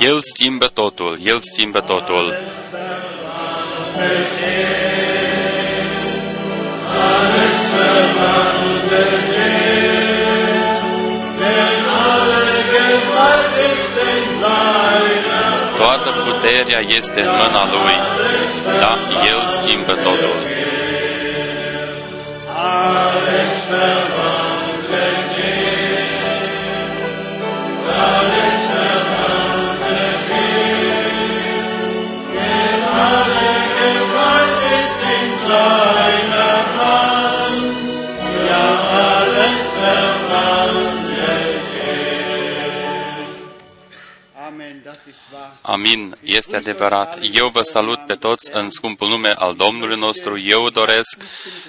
El schimbă totul, El schimbă totul. Toată puterea este în mâna Lui. Da, El schimbă totul. Amen, Amin, este adevărat. Eu vă salut pe toți în scumpul nume al Domnului nostru. Eu doresc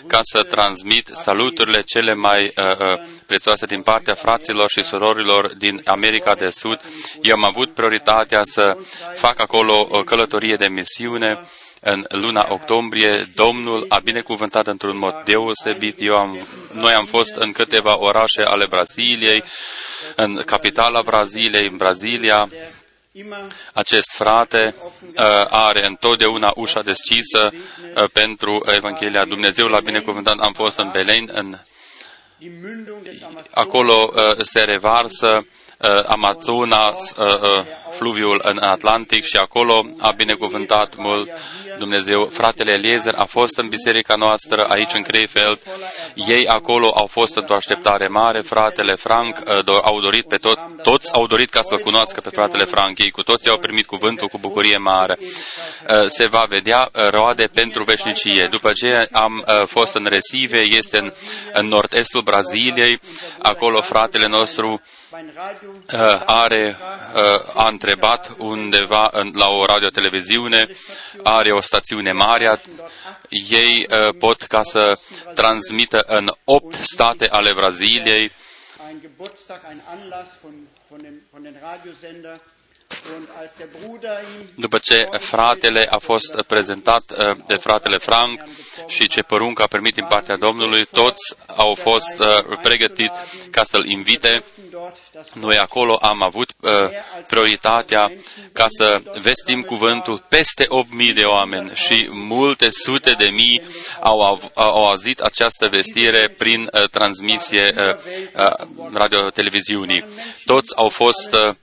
ca să transmit saluturile cele mai uh, uh, prețioase din partea fraților și surorilor din America de Sud. Eu am avut prioritatea să fac acolo o călătorie de misiune în luna octombrie. Domnul a binecuvântat într-un mod deosebit. Eu am, noi am fost în câteva orașe ale Braziliei, în capitala Braziliei, în Brazilia, Immer acest frate uh, are întotdeauna ușa deschisă uh, pentru Evanghelia. Dumnezeu l-a binecuvântat. Am fost în Belen, în, die Mündung des Amazonas. acolo uh, se revarsă uh, Amazonas, uh, uh, fluviul în Atlantic și acolo a binecuvântat mult Dumnezeu. Fratele Eliezer a fost în biserica noastră aici în Krefeld. Ei acolo au fost într-o așteptare mare. Fratele Frank uh, do- au dorit pe tot, toți au dorit ca să-l cunoască pe fratele Frank. Ei cu toții au primit cuvântul cu bucurie mare. Uh, Se va vedea uh, roade pentru veșnicie. După ce am uh, fost în Recife, este în, în nord-estul Braziliei. Acolo fratele nostru Mein Radio uh, are, uh, a întrebat undeva în, la o radio-televiziune, are o stațiune mare, ei uh, pot ca să transmită în opt state ale Braziliei ein Geburtstag, ein Anlass von, von, dem, von den Radiosender. Und als der Bruder ihm După ce fratele a fost prezentat uh, de fratele Frank și ce poruncă a primit din partea Domnului, toți au fost uh, pregătit ca să-l invite. Dort das Noi acolo am avut uh, prioritatea ca să vestim cuvântul peste 8.000 de oameni și multe sute de mii au, av- au auzit această vestire prin uh, transmisie uh, uh, radio-televiziunii. Toți au fost uh,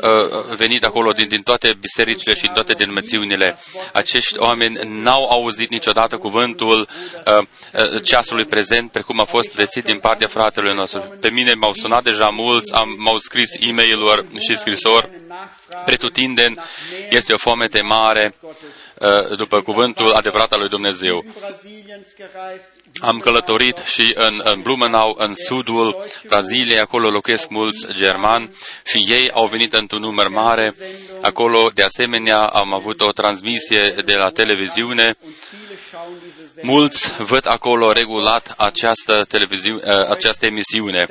uh, venit acolo din, din toate bisericile și din toate denominațiunile. Acești oameni n-au auzit niciodată cuvântul uh, uh, ceasului prezent, precum a fost vestit din partea fratelui nostru. Pe mine m-au sunat deja mulți, am, m-au scris e-mail-uri și scrisori pretutindeni, este o foamete mare uh, după cuvântul adevărat al lui Dumnezeu. Brasiliens gereist. Am călătorit și în, în Blumenau, în sudul Braziliei, acolo locuiesc mulți germani și ei au venit într-un număr mare. Acolo, de asemenea, am avut o transmisie de la televiziune. Viele schauen diese Sendung. Mulți văd acolo regulat această, televiziu- uh, această emisiune.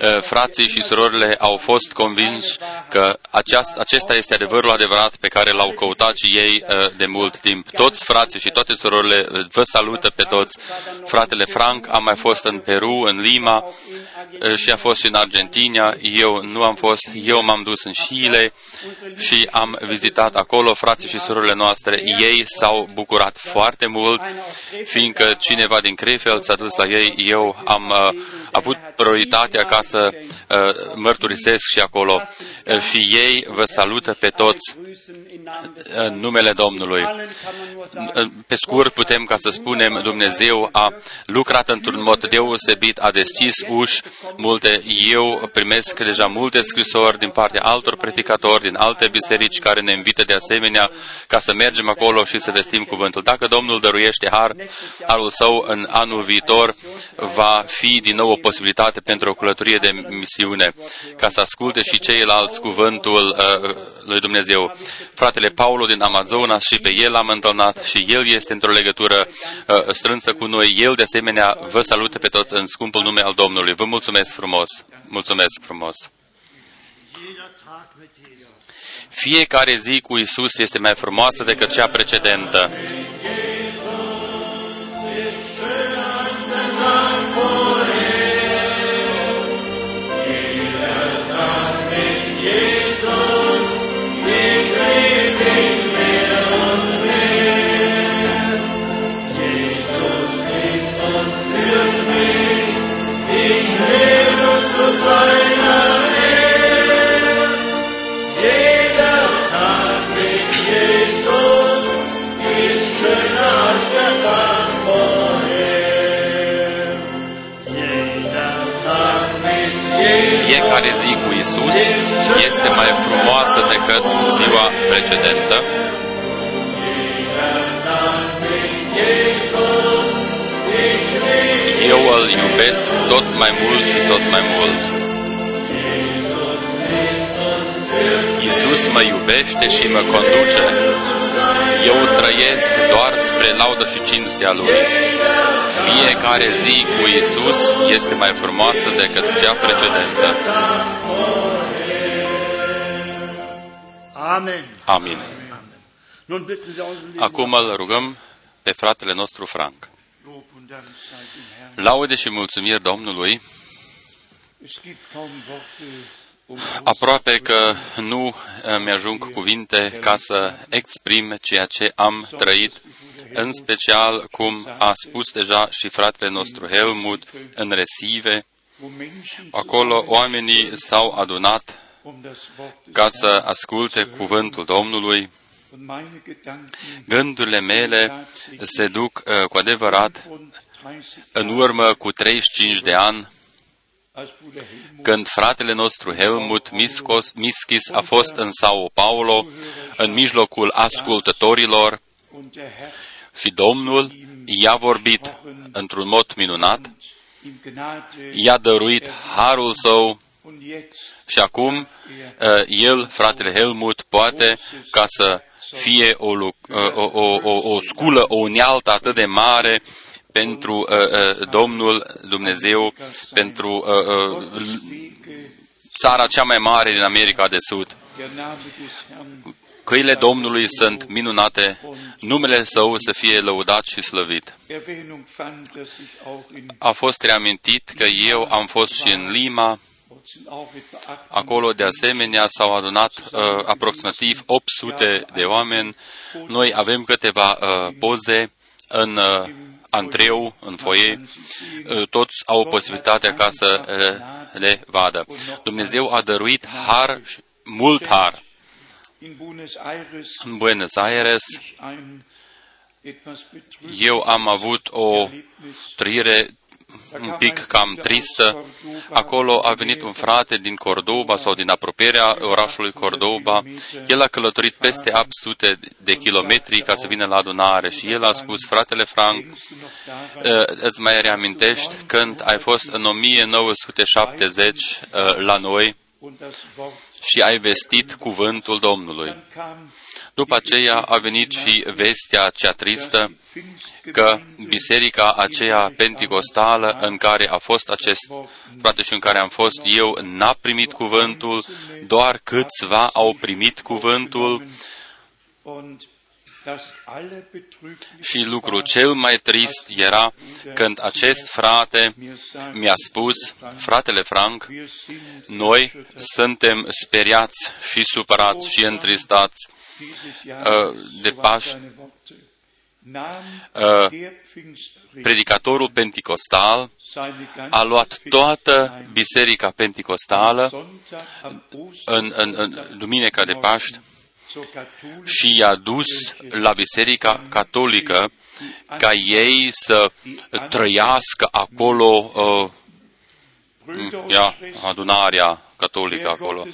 Uh, Frații și surorile au fost convinși că aceast, acesta este adevărul adevărat pe care l-au căutat și ei uh, de mult timp. Toți frații și toate surorile uh, vă salută pe toți. Fratele Frank a mai fost în Peru, în Lima uh, și a fost și în Argentina. Eu nu am fost, eu m-am dus în Chile și am vizitat acolo frații și surorile noastre. Ei s-au bucurat foarte mult, fiindcă cineva din Krefeld s-a dus la ei. Eu am uh, avut prioritatea ca să uh, mărturisesc și acolo. Uh, și ei vă salută pe toți Grüßen im Namen des în numele Domnului. Allen kann man nur sagen, Pe scurt, putem ca să spunem, Dumnezeu a lucrat într-un mod deosebit, a deschis uși multe. Eu primesc deja multe scrisori din partea altor predicatori din alte biserici care ne invită de asemenea ca să mergem acolo și să vestim cuvântul. Dacă Domnul dăruiește har, harul său în anul viitor va fi din nou o posibilitate pentru o călătorie de misiune, ca să asculte și ceilalți cuvântul uh, lui Dumnezeu. Fratele Paulo din Amazonas și pe el l-am întâlnit și el este într-o legătură uh, strânsă cu noi. El de asemenea vă salută pe toți în scumpul nume al Domnului. Vă mulțumesc frumos. Mulțumesc frumos. Fiecare zi cu Isus este mai frumoasă decât cea precedentă. fiecare zi cu Isus este mai frumoasă decât ziua precedentă. Eu îl iubesc tot mai mult și tot mai mult. Isus mă iubește și mă conduce. Eu trăiesc doar spre laudă și cinstea Lui. Fiecare zi cu Isus este mai frumoasă decât cea precedentă. Amen. Amin. Nun bitten wir unseren lieben Acum îl rugăm pe fratele nostru Frank. Lob und Dank sei dem Herrn. Laude și mulțumiri Domnului, Es gibt kaum Worte, um aproape că nu mi-ajung cuvinte ca să exprim ceea ce am trăit, în special cum a spus deja și fratele nostru Helmut în Resive. wo Menschen Acolo oamenii s-au adunat um das Wort des ca să asculte cuvântul Domnului. und meine Gedanken Gândurile mele se duc uh, cu adevărat und 30 în urmă cu 35 de ani, als Bruder Helmut când fratele nostru Helmut Miskos, Miskis a fost în Sao Paulo, în mijlocul ascultătorilor, und der Herr și Domnul i-a vorbit într-un mod minunat, ihm Gnade i-a dăruit harul său und jetzt și acum uh, el, fratele Helmut, poate ca să fie o, lu- uh, o, o, o, o sculă, o unealtă atât de mare pentru uh, uh, Domnul Dumnezeu, pentru uh, uh, Wege țara cea mai mare din America de Sud. der Name des Herrn Căile Domnului sunt minunate, numele Său să fie lăudat și slăvit. Erwähnung fand, dass ich auch in A fost reamintit că eu am fost și în Lima, sind auch etwa acht acolo de asemenea s-au adunat uh, aproximativ 800 de oameni. Noi avem câteva uh, poze în uh, antreu, în foyer, uh, toți au posibilitatea ca să uh, le vadă. Dumnezeu a dăruit har, și- mult har. in Buenos Aires În Buenos Aires ich ein etwas betrübtes eu am avut o Erlebnis. trăire un pic cam tristă. Acolo a venit un frate din Cordoba sau din apropierea orașului Cordoba. El a călătorit peste 800 de kilometri ca să vină la adunare și el a spus, fratele Frank, Denkst du noch daran, uh, îți mai reamintești când ai fost în 1970 uh, la noi und das Wort și ai vestit cuvântul Domnului. Dann kam După aceea a venit și vestea cea tristă că biserica aceea penticostală în care a fost acest frate și în care am fost eu n-a primit cuvântul, doar câțiva au primit cuvântul. Und das allerbetrüblichste și lucrul cel mai trist era când acest frate mir sagt, mi-a spus, fratele Frank, wir sind noi suntem speriați și supărați și întristați dieses Jahr uh, de so waren Paști. seine Worte, nahm Uh, der Pfingstpredigt predicatorul penticostal seine ganze a luat toată biserica penticostală Sonntag am în, în, în duminica de Paști zur katholischen și i-a dus la biserica catolică ca ei să trăiască acolo uh, ia, adunarea catolică acolo.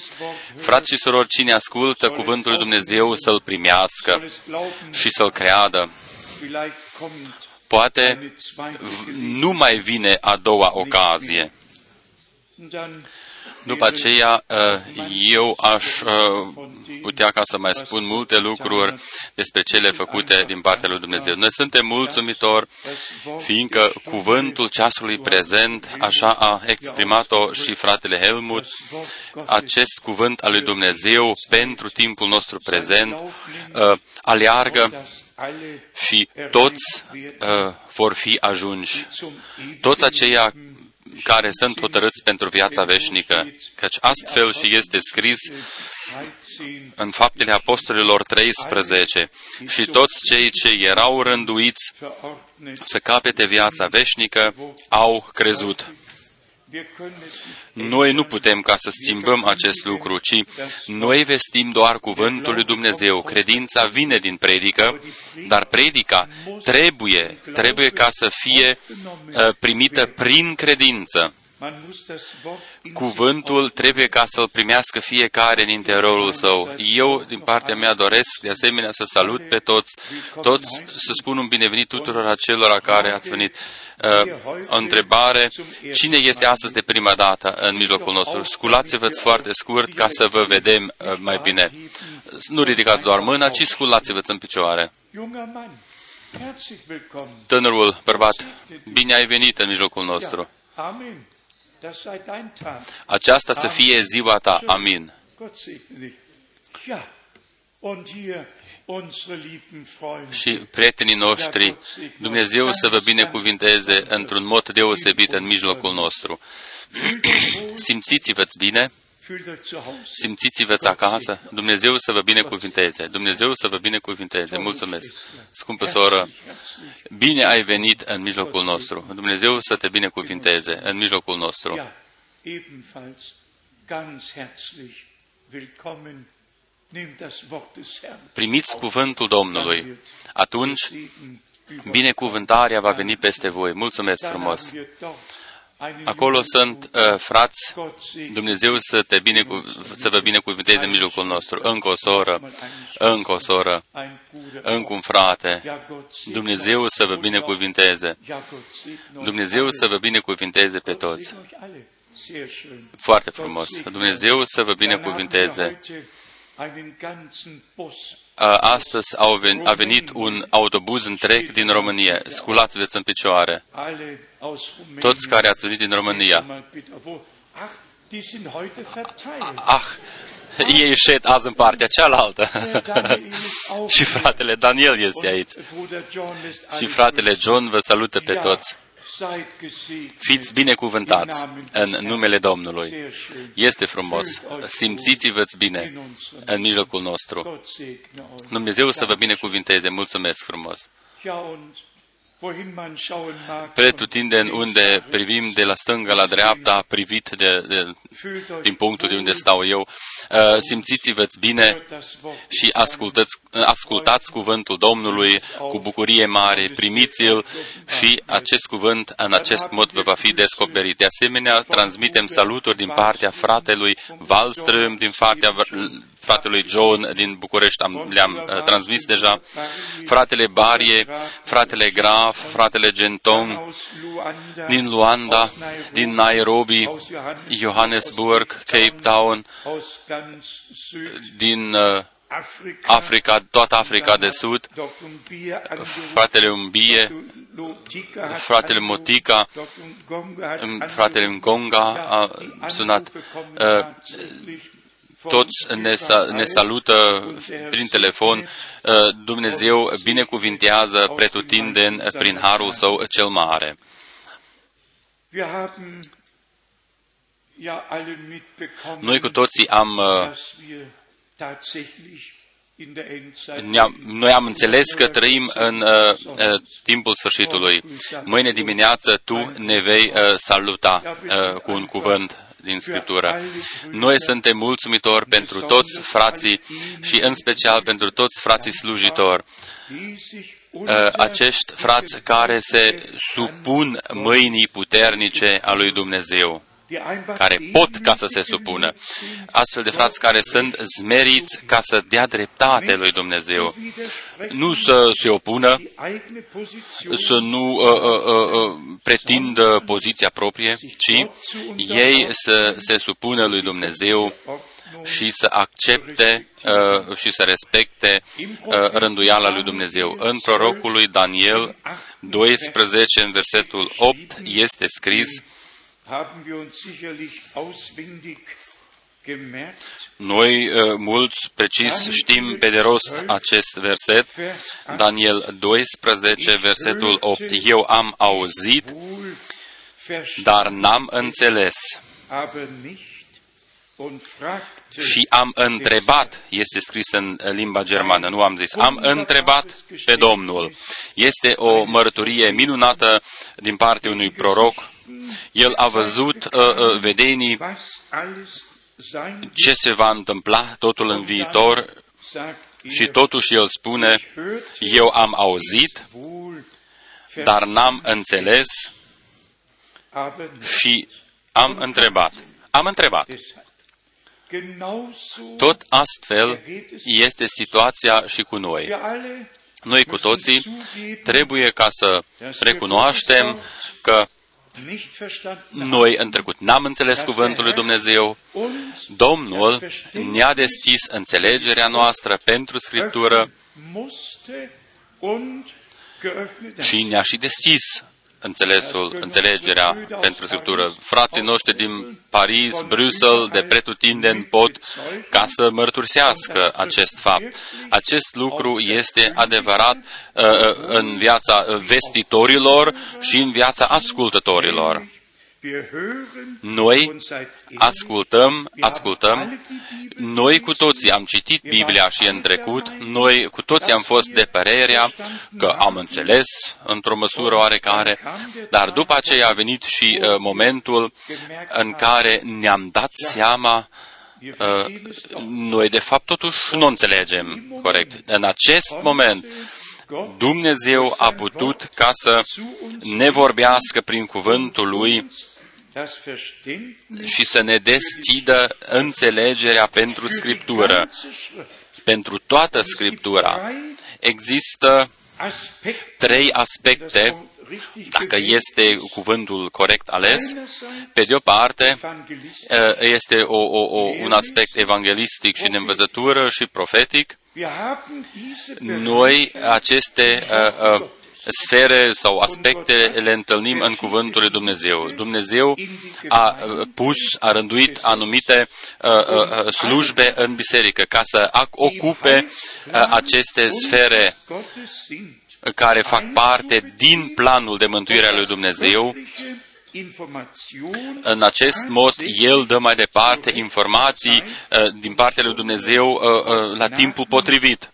Frați și surori, cine ascultă cuvântul lui Dumnezeu să-l primească și să-l creadă. Poate nu mai vine a doua ocazie. După aceea, eu aș putea ca să mai spun multe lucruri despre cele făcute din partea lui Dumnezeu. Noi suntem mulțumitori, fiindcă cuvântul ceasului prezent, așa a exprimat-o și fratele Helmut, acest cuvânt al lui Dumnezeu pentru timpul nostru prezent, aleargă și toți vor fi ajunși. Toți aceia care sunt hotărâți pentru viața veșnică, căci astfel și este scris în faptele apostolilor 13 și toți cei ce erau rânduiți să capete viața veșnică au crezut. Noi nu putem ca să schimbăm acest lucru, ci noi vestim doar cuvântul lui Dumnezeu. Credința vine din predică, dar predica trebuie, trebuie ca să fie primită prin credință. Cuvântul trebuie ca să-l primească fiecare în interiorul său. Eu, din partea mea, doresc de asemenea să salut pe toți, toți să spun un binevenit tuturor acelora care ați venit. Uh, o întrebare, cine este astăzi de prima dată în mijlocul nostru? Sculați-vă foarte scurt ca să vă vedem uh, mai bine. Nu ridicați doar mâna, ci sculați-vă în picioare. Tânărul bărbat, bine ai venit în mijlocul nostru. Aceasta să fie ziua ta. Amin. Și prietenii noștri, Dumnezeu să vă binecuvinteze într-un mod deosebit în mijlocul nostru. Simțiți-vă bine, simțiți-vă acasă, Dumnezeu să vă binecuvinteze, Dumnezeu să vă binecuvinteze, mulțumesc. Scumpă soră, bine ai venit în mijlocul nostru, Dumnezeu să te binecuvinteze în mijlocul nostru. Primiți cuvântul Domnului, atunci binecuvântarea va veni peste voi. Mulțumesc frumos! Acolo sunt uh, frați, Dumnezeu să, te binecu- să vă binecuvânteze în mijlocul nostru. Încă o soră, încă o soră, încă un frate. Dumnezeu să vă binecuvânteze. Dumnezeu să vă binecuvânteze pe toți. Foarte frumos. Dumnezeu să vă binecuvânteze astăzi au venit, a venit un autobuz întreg din România. Sculați-vă în picioare. Toți care ați venit din România. Ah, ei șed azi în partea cealaltă. și fratele Daniel este aici. Și fratele John vă salută pe toți. Fiți binecuvântați în numele Domnului. Este frumos. Simțiți-vă bine în mijlocul nostru. Dumnezeu să vă binecuvinteze. Mulțumesc frumos. Pretutindeni unde privim de la stânga la dreapta, privit de, de, din punctul de unde stau eu, uh, simțiți-vă bine și ascultați, ascultați cuvântul Domnului cu bucurie mare, primiți-l și acest cuvânt în acest mod vă va fi descoperit. De asemenea, transmitem saluturi din partea fratelui Wallström, din partea fratelui John din București, am, le-am uh, transmis deja, fratele Barie, fratele Graf, fratele Genton din Luanda, din Nairobi, Johannesburg, Cape Town, din uh, Africa, toată Africa de Sud, fratele Umbie, fratele Motica, fratele Ngonga a sunat, uh, toți ne, ne salută prin telefon. Uh, Dumnezeu binecuvintează pretutindeni prin harul său cel mare. Noi cu toții am uh, noi am înțeles că trăim în uh, uh, timpul sfârșitului. Mâine dimineață tu ne vei uh, saluta uh, cu un cuvânt din Scriptură. Noi suntem mulțumitori pentru toți frații și în special pentru toți frații slujitori, ă, acești frați care se supun mâinii puternice a lui Dumnezeu care pot ca să se supună. Astfel de frați care sunt zmeriți ca să dea dreptate lui Dumnezeu. Nu să se opună, să nu uh, uh, uh, uh, pretindă poziția proprie, ci ei să se supună lui Dumnezeu și să accepte uh, și să respecte uh, rânduiala lui Dumnezeu. În prorocul lui Daniel 12, în versetul 8, este scris noi uh, mulți precis știm pe de rost acest verset, Daniel 12, versetul 8. Eu am auzit, dar n-am înțeles. Și am întrebat, este scris în limba germană, nu am zis, am întrebat pe Domnul. Este o mărturie minunată din partea unui proroc el a văzut uh, uh, vedenii ce se va întâmpla totul în viitor și totuși el spune, eu am auzit, dar n-am înțeles și am întrebat. Am întrebat. Tot astfel este situația și cu noi. Noi cu toții trebuie ca să recunoaștem că noi în trecut n-am înțeles cuvântul lui Dumnezeu. Domnul ne-a deschis înțelegerea noastră pentru Scriptură și ne-a și deschis înțelesul, înțelegerea pentru Scriptură. Frații noștri din Paris, Bruxelles, de pretutindeni pot ca să mărturisească acest fapt. Acest lucru este adevărat uh, uh în viața vestitorilor și în viața ascultătorilor. Noi ascultăm, ascultăm, noi cu toții am citit Biblia și în trecut, noi cu toții am fost de părerea că am înțeles într-o măsură oarecare, dar după aceea a venit și uh, momentul în care ne-am dat seama uh, noi de fapt totuși nu înțelegem corect. În acest moment, Dumnezeu a putut ca să ne vorbească prin cuvântul Lui și să ne deschidă înțelegerea pentru Scriptură. Pentru toată Scriptura există trei aspecte, dacă este cuvântul corect ales. Pe de o parte, este o, o, o, un aspect evanghelistic și de învățătură și profetic. Noi aceste uh, uh, sfere sau aspecte le întâlnim în Cuvântul lui Dumnezeu. Dumnezeu a uh, pus, a rânduit anumite uh, uh, slujbe în biserică ca să ocupe aceste sfere care fac parte din planul de mântuire al lui Dumnezeu în acest mod, El dă mai departe informații din partea lui Dumnezeu la timpul potrivit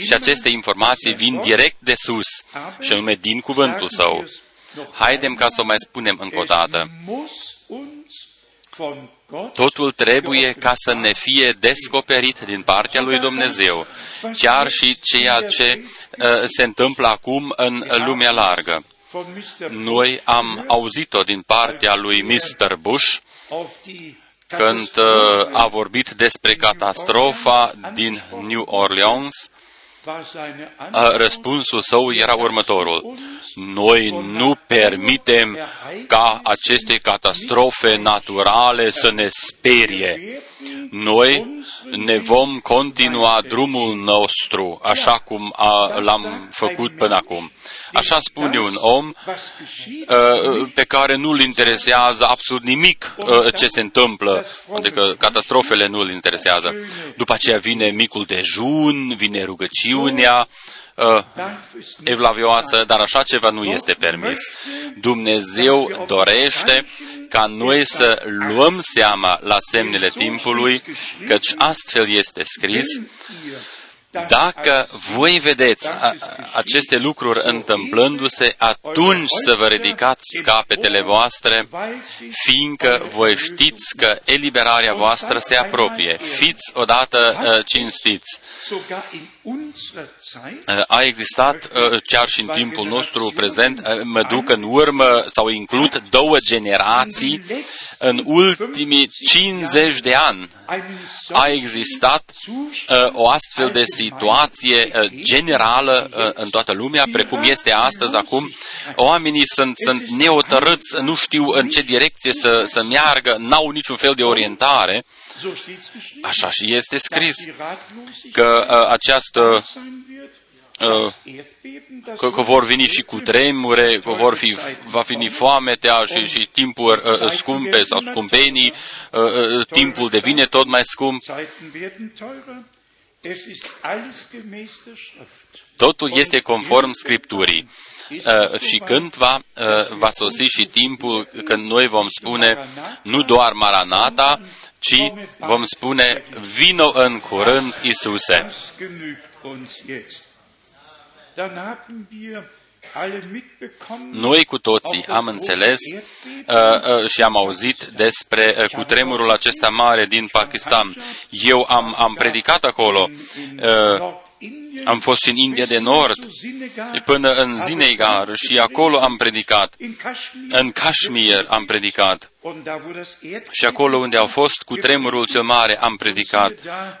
și aceste informații vin direct de sus, și anume din cuvântul său. Haidem ca să o mai spunem încă o dată. Totul trebuie ca să ne fie descoperit din partea lui Dumnezeu, chiar și ceea ce uh, se întâmplă acum în lumea largă. Noi am auzit-o din partea lui Mr. Bush, când uh, a vorbit despre catastrofa din New Orleans, răspunsul său era următorul. Noi nu permitem ca aceste catastrofe naturale să ne sperie. Noi ne vom continua drumul nostru așa cum l-am făcut până acum. Așa spune un om uh, pe care nu-l interesează absolut nimic uh, ce se întâmplă, adică catastrofele nu-l interesează. După aceea vine micul dejun, vine rugăciunea, uh, evlavioasă, dar așa ceva nu este permis. Dumnezeu dorește ca noi să luăm seama la semnele timpului, căci astfel este scris, dacă voi vedeți aceste lucruri întâmplându-se, atunci să vă ridicați capetele voastre, fiindcă voi știți că eliberarea voastră se apropie. Fiți odată uh, cinstiți. Uh, a existat uh, chiar și în timpul nostru prezent, mă duc în urmă sau includ două generații în ultimii 50 de ani a existat uh, o astfel de situație uh, generală uh, în toată lumea, precum este astăzi acum. Oamenii sunt, sunt neotărâți, nu știu în ce direcție să, să meargă, n-au niciun fel de orientare. Așa și este scris că uh, această uh, că, că vor veni și cu tremure, că vor fi, va fi foametea și, și timpuri uh, uh, scumpe sau scumpenii, uh, uh, timpul devine tot mai scump. Totul este conform Scripturii. Uh, și când va, uh, va sosi și timpul când noi vom spune nu doar Maranata, ci vom spune vino în curând, Isuse. Noi cu toții am înțeles uh, uh, și am auzit despre uh, cutremurul acesta mare din Pakistan. Eu am, am predicat acolo uh, Am fost în India de Nord până în Zinegar și acolo am predicat. În Kashmir am predicat. Și acolo unde au fost cu tremurul cel mare am predicat.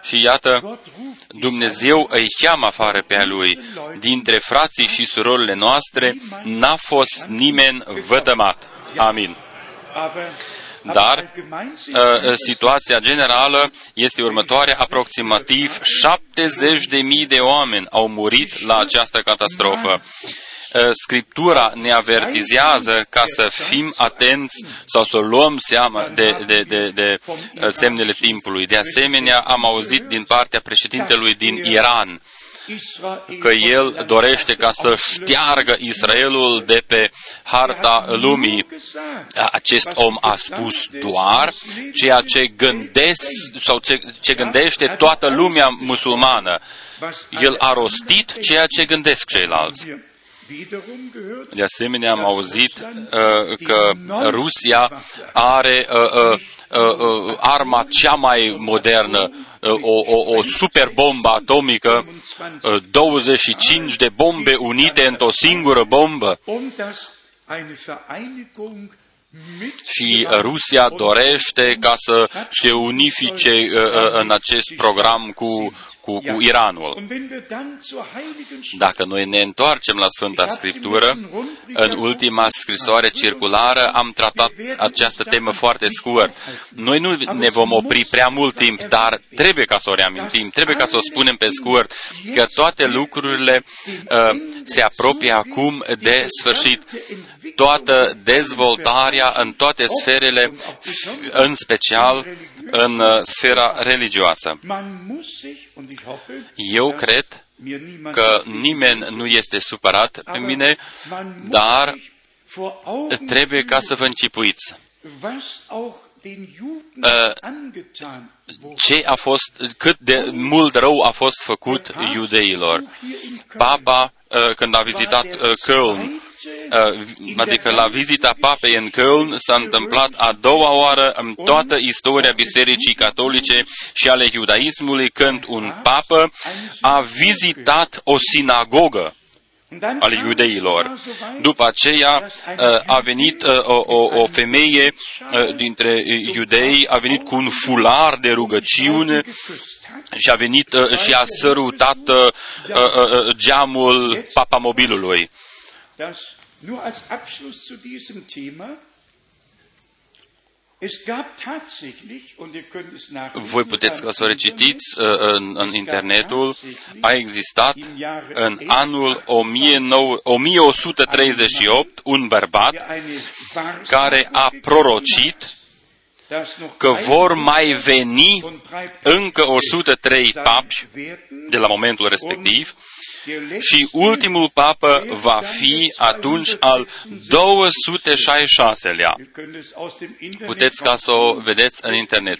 Și iată, Dumnezeu îi cheamă afară pe a lui. Dintre frații și surorile noastre n-a fost nimeni vădămat. Amin. Dar uh, situația generală este următoarea. Aproximativ 70.000 de oameni au murit la această catastrofă. Uh, Scriptura ne avertizează ca să fim atenți sau să luăm seama de, de, de, de uh, semnele timpului. De asemenea, am auzit din partea președintelui din Iran că el dorește ca să șteargă Israelul de pe harta lumii. Acest om a spus doar ceea ce gândesc sau ce, ce gândește toată lumea musulmană. El a rostit ceea ce gândesc ceilalți. De asemenea, am auzit uh, că Rusia are uh, uh, uh, arma cea mai modernă, uh, o, o, o superbombă atomică, uh, 25 de bombe unite într-o singură bombă. Și Rusia dorește ca să se unifice uh, uh, în acest program cu cu, cu Iranul. Dacă noi ne întoarcem la Sfânta Scriptură, în ultima scrisoare circulară am tratat această temă foarte scurt. Noi nu ne vom opri prea mult timp, dar trebuie ca să o reamintim, trebuie ca să o spunem pe scurt, că toate lucrurile uh, se apropie acum de sfârșit. Toată dezvoltarea în toate sferele, în special în uh, sfera religioasă. Eu cred că nimeni nu este supărat pe mine, dar trebuie ca să vă închipuiți uh, ce a fost, cât de mult rău a fost făcut iudeilor. Papa, uh, când a vizitat Köln, Uh, adică la vizita papei în Köln s-a întâmplat a doua oară în toată istoria Bisericii Catolice și ale iudaismului când un papă a vizitat o sinagogă al iudeilor. După aceea uh, a venit uh, o, o, o femeie dintre iudei, a venit cu un fular de rugăciune și a venit și a sărutat geamul papamobilului. Nur als Abschluss zu diesem Thema. Voi puteți ca să o recitiți uh, în, în internetul. A existat în anul 1138 un bărbat care a prorocit că vor mai veni încă 103 papi de la momentul respectiv și ultimul papă va fi atunci al 266-lea. Puteți ca să o vedeți în internet.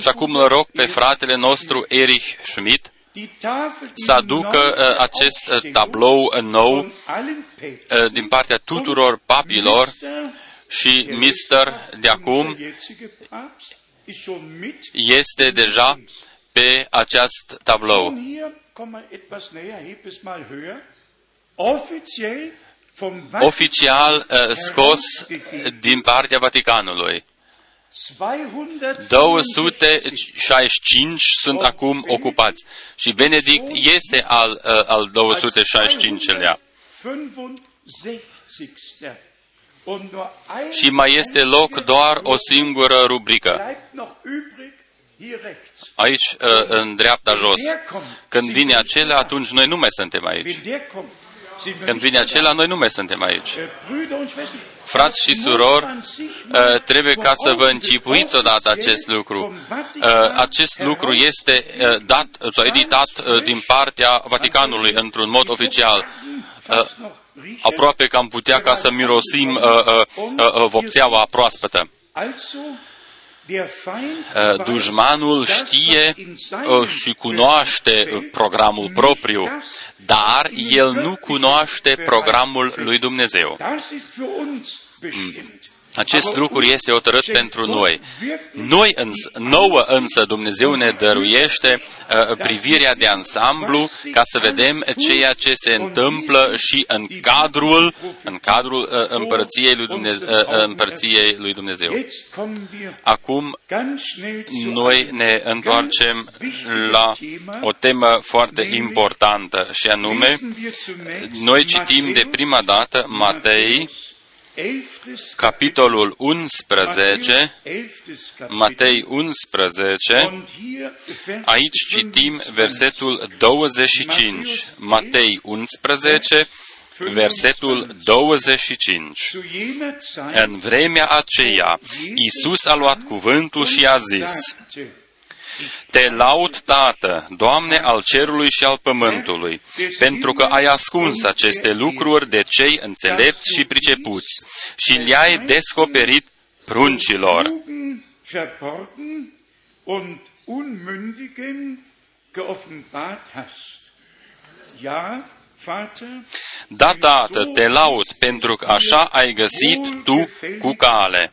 Și acum îl rog pe fratele nostru Erich Schmidt să aducă uh, acest uh, tablou nou uh, din partea tuturor papilor și mister de acum este deja pe acest tablou oficial uh, scos din partea Vaticanului. 265 sunt acum ocupați. Și Benedict este al, uh, al 265-lea. Și mai este loc doar o singură rubrică aici uh, în dreapta jos. Când vine acela, atunci noi nu mai suntem aici. Când vine acela, noi nu mai suntem aici. Frați și surori, uh, trebuie ca să vă încipuiți odată acest lucru. Uh, acest lucru este dat sau editat din partea Vaticanului într-un mod oficial. Aproape că am putea ca să mirosim vopțeaua proaspătă. Uh, dușmanul știe uh, și cunoaște uh, programul propriu, dar el nu cunoaște programul lui Dumnezeu. Mm. Acest lucru este hotărât pentru noi. Noi însă, nouă însă Dumnezeu ne dăruiește uh, privirea de ansamblu ca să vedem ceea ce se întâmplă și în cadrul, în cadrul uh, împărăției lui Dumnezeu. Uh, împărăției lui Dumnezeu. Acum noi ne întoarcem la o temă foarte importantă și anume noi citim de prima dată Matei capitolul 11, Matei 11, aici citim versetul 25. Matei 11, versetul 25. În vremea aceea, Iisus a luat cuvântul și a zis, te laud, Tată, Doamne al cerului și al pământului, pentru că ai ascuns aceste lucruri de cei înțelepți și pricepuți și le-ai descoperit pruncilor. Da, Tată, te laud, pentru că așa ai găsit tu cu cale.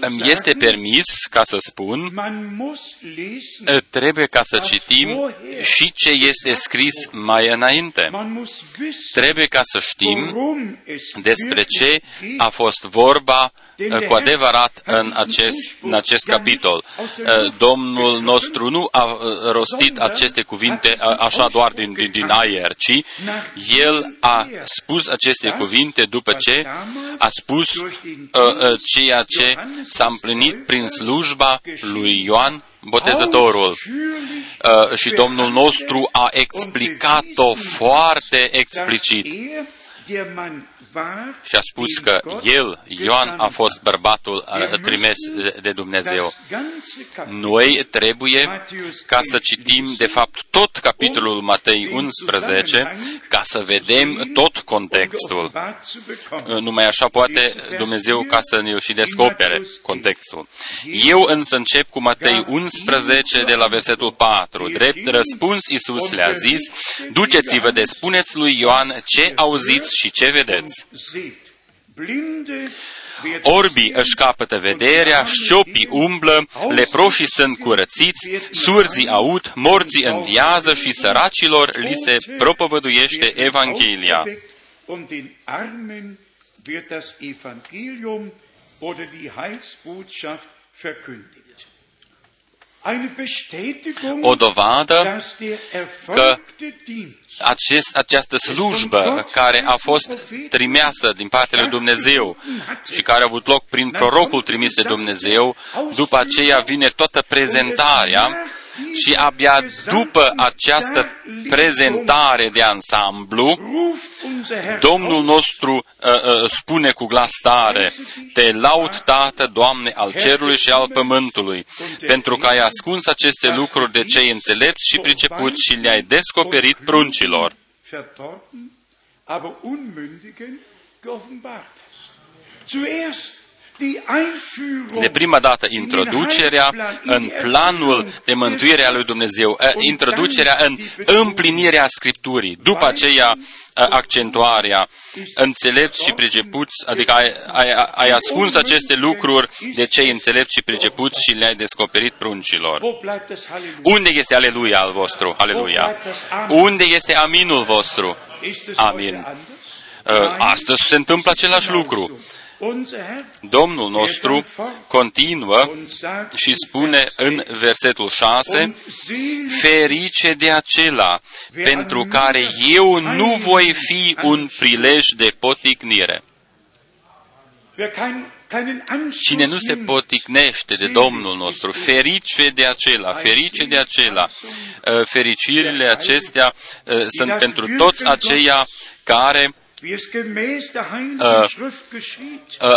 Îmi este permis ca să spun, trebuie ca să citim și ce este scris mai înainte. Trebuie ca să știm despre ce a fost vorba cu adevărat în acest, în acest capitol. Domnul nostru nu a rostit aceste cuvinte așa doar din, din, din aer, ci El a spus aceste cuvinte după ce a spus ceea ce s-a împlinit prin slujba lui Ioan Botezătorul. Și Domnul nostru a explicat-o foarte explicit și a spus că el, Ioan, a fost bărbatul trimis de Dumnezeu. Noi trebuie ca să citim, de fapt, tot capitolul Matei 11, ca să vedem tot contextul. Numai așa poate Dumnezeu ca să ne-l și descopere contextul. Eu însă încep cu Matei 11 de la versetul 4. Drept răspuns, Iisus le-a zis, duceți-vă de spuneți lui Ioan ce auziți și ce vedeți. Orbii își capătă vederea, șciopii umblă, leproșii sunt curățiți, surzii aud, morții înviază și săracilor li se propovăduiește Evanghelia. O dovadă că acest, această slujbă care a fost trimeasă din partea lui Dumnezeu și care a avut loc prin prorocul trimis de Dumnezeu, după aceea vine toată prezentarea și abia după această prezentare de ansamblu, Domnul nostru uh, uh, spune cu glas tare, Te laud, Tată, Doamne, al cerului și al pământului, pentru că ai ascuns aceste lucruri de cei înțelepți și pricepuți și le-ai descoperit pruncilor. Zuerst de prima dată introducerea în planul de mântuire a lui Dumnezeu, introducerea în împlinirea Scripturii, după aceea accentuarea înțelepți și pricepuți, adică ai, ai, ai ascuns aceste lucruri de cei înțelepți și pricepuți și le-ai descoperit pruncilor. Unde este aleluia al vostru? Aleluia. Unde este aminul vostru? Amin. Astăzi se întâmplă același lucru. Domnul nostru continuă și spune în versetul 6, Ferice de acela pentru care eu nu voi fi un prilej de poticnire. Cine nu se poticnește de Domnul nostru, ferice de acela, ferice de acela. Uh, fericirile acestea uh, sunt pentru toți aceia care Uh, uh,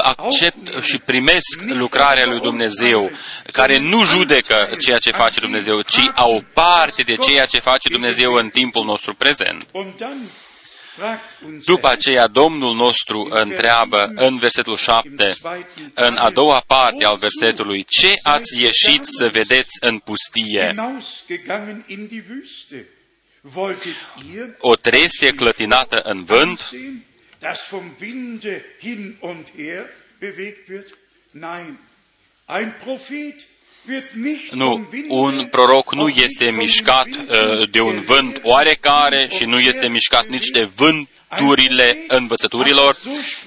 accept și primesc lucrarea lui Dumnezeu, care nu judecă ceea ce face Dumnezeu, ci au parte de ceea ce face Dumnezeu în timpul nostru prezent. După aceea, Domnul nostru întreabă în versetul 7, în a doua parte al versetului, ce ați ieșit să vedeți în pustie? Wolltet ihr o trestie clătinată în vânt, sehen, das vom Winde hin und her bewegt wird? Nein, ein Prophet wird nicht Nu, vom Winde un proroc nu auch nicht este vom mișcat Wind uh, de un vânt oarecare și nu este mișcat nici de vânturile învățăturilor,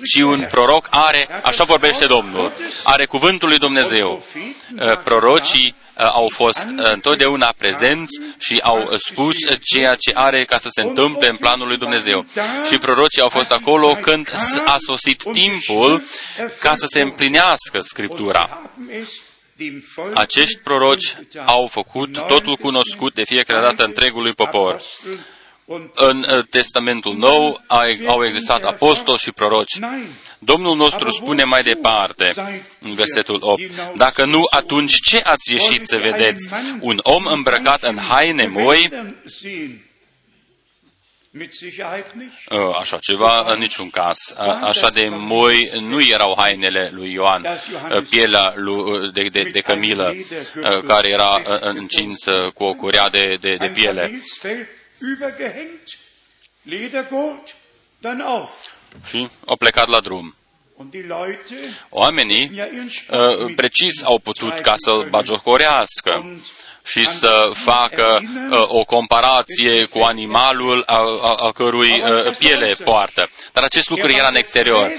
ci un proroc are, așa vorbește Domnul, are cuvântul lui Dumnezeu. Uh, Prorocii uh, au fost uh, întotdeauna prezenți și au uh, spus ceea ce are ca să se întâmple în planul lui Dumnezeu. Și prorocii au fost acolo când s- a sosit timpul ca să se împlinească Scriptura. Acești proroci au făcut totul cunoscut de fiecare dată întregului popor. În uh, Testamentul Nou au au existat apostoli și proroci. Domnul nostru spune mai departe, în versetul 8, Dacă nu, atunci ce ați ieșit să vedeți? Un om îmbrăcat în haine moi? Mit Sicherheit nicht. Uh, Așa ceva, în niciun caz. A- Așa de moi nu erau hainele lui Ioan, uh, pielea lui- de, de, de cămilă, uh, care era uh, încinsă cu o curea de, de, de Ein piele. Kamelsfell übergehängt, Ledergurt, dann auf. Și au plecat la drum. Und die Leute Oamenii ja ihren Sport uh, mit precis au putut ca să-l betreiben bagiocorească Und și să facă uh, o comparație cu animalul a, a, a cărui uh, piele poartă. Dar acest lucru era în exterior.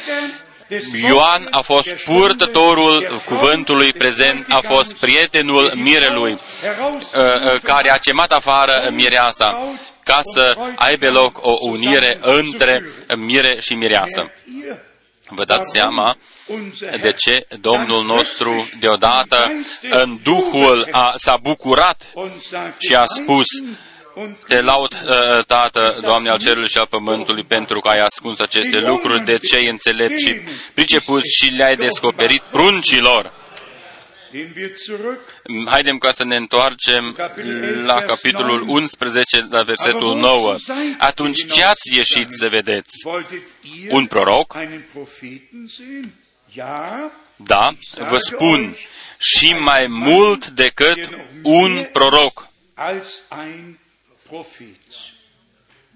Ioan a fost purtătorul cuvântului prezent, a fost prietenul mirelui, uh, uh, care a chemat afară mireasa ca să aibă loc o unire între mire și mireasă. Vă dați seama de ce Domnul nostru deodată în Duhul a, s-a bucurat și a spus, te laud, uh, Tată, Doamne al cerului și al pământului, pentru că ai ascuns aceste lucruri de cei înțelepți și pricepuți și le-ai descoperit pruncilor. Gehen wir zurück. Haidem ca să ne întoarcem la capitolul 11, la versetul 9. Atunci ce ați ieșit să vedeți? Wolltet ihr Un proroc? einen Propheten sehen? Ja, Da, vă spun, și mai mult decât un proroc. als ein Prophet. Warum mehr?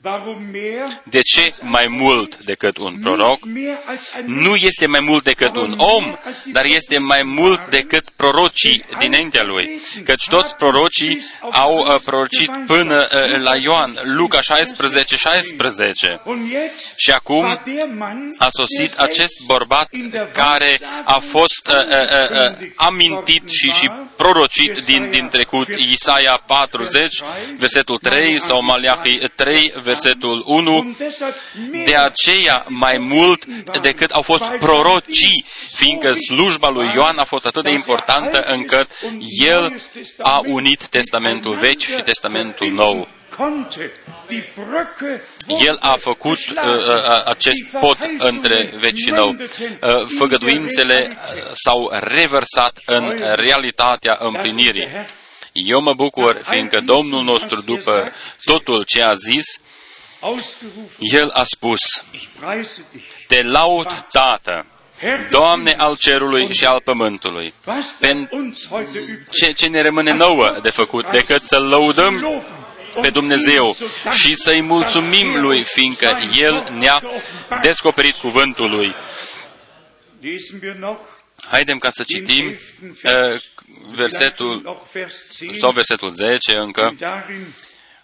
De ce mai mult decât un proroc? Nicht mehr als ein Nu este mai mult decât un om, dar este mai mult decât prorocii dinaintea lui. Căci toți prorocii au uh, prorocit până uh, la Ioan, Luca 16, 16. Und jetzt Și acum war der Mann, a sosit der acest selbst bărbat in der care a fost uh, uh, uh, uh, amintit și, și prorocit din, din trecut Isaia 40, versetul 3 sau Maleahi 3, versetul 1. Und deshalb mehr De aceea mai mult decât au fost prorocii, fiindcă slujba lui Ioan a fost atât de importantă încât el a unit Testamentul Vechi și Testamentul Nou. konnte die Brücke El a făcut uh, uh, acest pod între vechi și nou. Uh, făgăduințele uh, s-au reversat în realitatea împlinirii. Eu mă bucur, fiindcă Domnul nostru, după totul ce a zis, ausgerufen, El a spus, ich preise dich. Te laud, Tată, Doamne al cerului și al pământului. Was Pen- bleibt uns heute übrig? Ce, ce ne rămâne nouă de făcut decât să lăudăm pe Dumnezeu și să-i mulțumim Lui, fiindcă El ne-a descoperit cuvântul Lui. Lesen wir noch Haidem ca să citim uh, versetul, noch Vers 10. sau versetul 10 încă,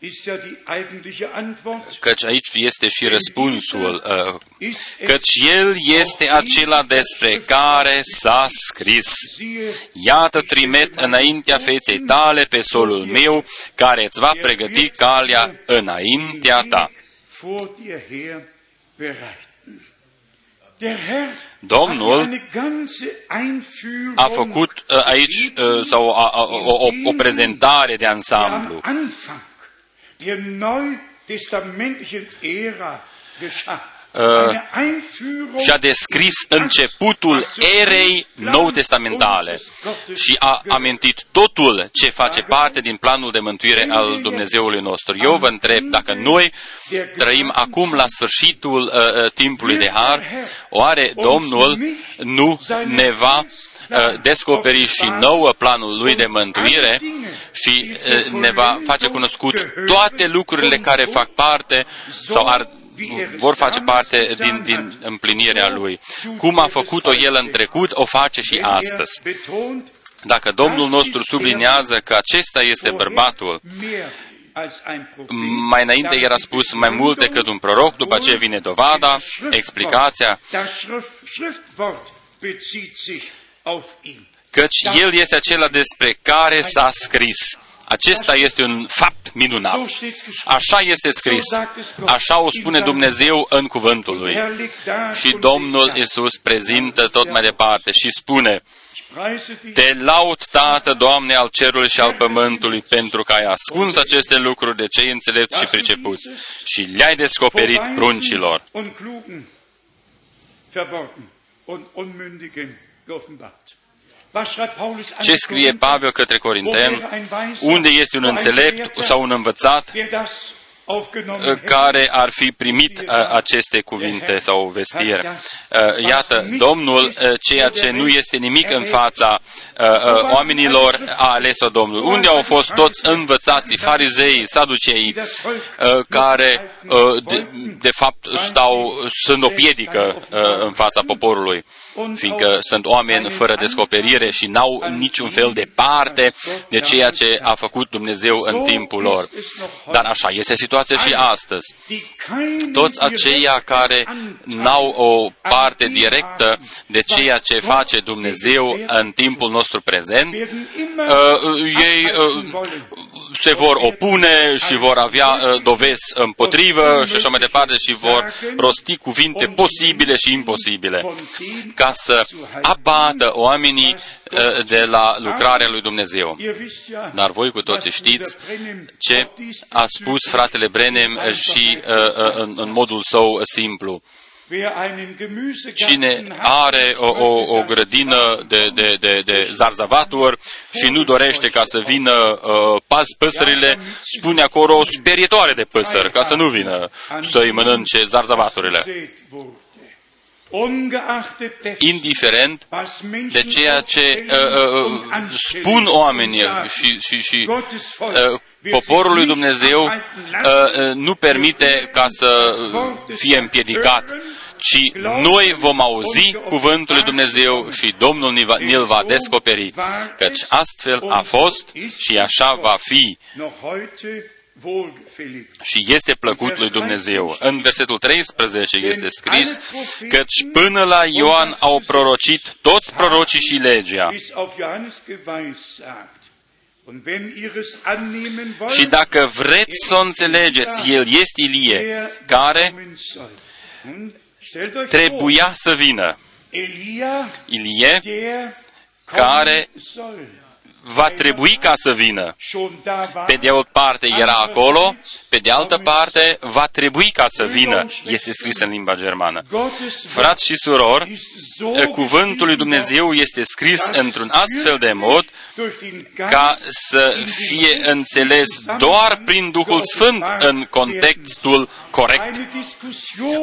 Und darin ist ja die eigentliche Antwort. căci aici este și răspunsul, uh, Ist es, căci El este acela despre care s-a scris. siehe, Iată trimit înaintea feței tale pe solul meu, care îți va pregăti calea înaintea ta. vor dir her bereiten. Der Herr Domnul hat eine ganze Einführung A făcut uh, aici uh, sau a, a, o, o, o prezentare de am ansamblu. Uh, Eine Einführung și a descris începutul erei nou-testamentale și a amintit totul ce face parte din planul de mântuire al Dumnezeului nostru. Eu vă întreb dacă noi trăim acum la sfârșitul uh, uh, timpului de har, oare Domnul nu ne va descoperi și nouă planul lui de mântuire și ne va face cunoscut toate lucrurile care fac parte sau ar, vor face parte din, din împlinirea lui. Cum a făcut-o el în trecut, o face și astăzi. Dacă Domnul nostru sublinează că acesta este bărbatul, mai înainte era spus mai mult decât un proroc, după ce vine dovada, explicația, căci El este acela despre care s-a scris. Acesta este un fapt minunat. Așa este scris. Așa o spune Dumnezeu în cuvântul Lui. Și Domnul Isus prezintă tot mai departe și spune, te laud, Tată, Doamne, al cerului și al pământului, pentru că ai ascuns aceste lucruri de cei înțelepți și pricepuți și le-ai descoperit pruncilor. Ce scrie Pavel către Corinteni? Unde este un înțelept sau un învățat care ar fi primit uh, aceste cuvinte sau vestire. Uh, iată, Domnul, uh, ceea ce nu este nimic în fața oamenilor, a ales-o Domnul. Unde au fost toți învățații, farizei, saducei, care de, de fapt stau, sunt o piedică în fața poporului? Fiindcă sunt oameni fără descoperire și n-au niciun fel de parte de ceea ce a făcut Dumnezeu în timpul lor. Dar așa este situația și astăzi. Toți aceia care n-au o parte directă de ceea ce face Dumnezeu în timpul nostru prezent, uh, ei uh, se vor opune și vor avea uh, dovezi împotrivă și așa mai departe și vor rosti cuvinte posibile și imposibile ca să abată oamenii uh, de la lucrarea lui Dumnezeu. Dar voi cu toții știți ce a spus fratele Brenem și uh, în modul său simplu. Cine are o, o, o grădină de, de, de, de zarzavaturi și nu dorește ca să vină uh, paz păsările, spune acolo o sperietoare de păsări, ca să nu vină să-i mănânce zarzavaturile. indiferent de ceea ce uh, uh, spun oamenii și, și, și uh, poporul lui Dumnezeu uh, uh, nu permite ca să fie împiedicat ci noi vom auzi cuvântul lui Dumnezeu și Domnul ne-l va descoperi, căci astfel a fost și așa va fi și este plăcut lui Dumnezeu. În versetul 13 este scris, căci până la Ioan au prorocit toți prorocii și legea. Și dacă vreți să o înțelegeți, el este Ilie, care trebuia să vină. Ilie, care va trebui ca să vină. Pe de o parte era acolo, pe de altă parte va trebui ca să vină. Este scris în limba germană. Frați și surori, cuvântul lui Dumnezeu este scris într-un astfel de mod ca să fie înțeles doar prin Duhul Sfânt în contextul corect.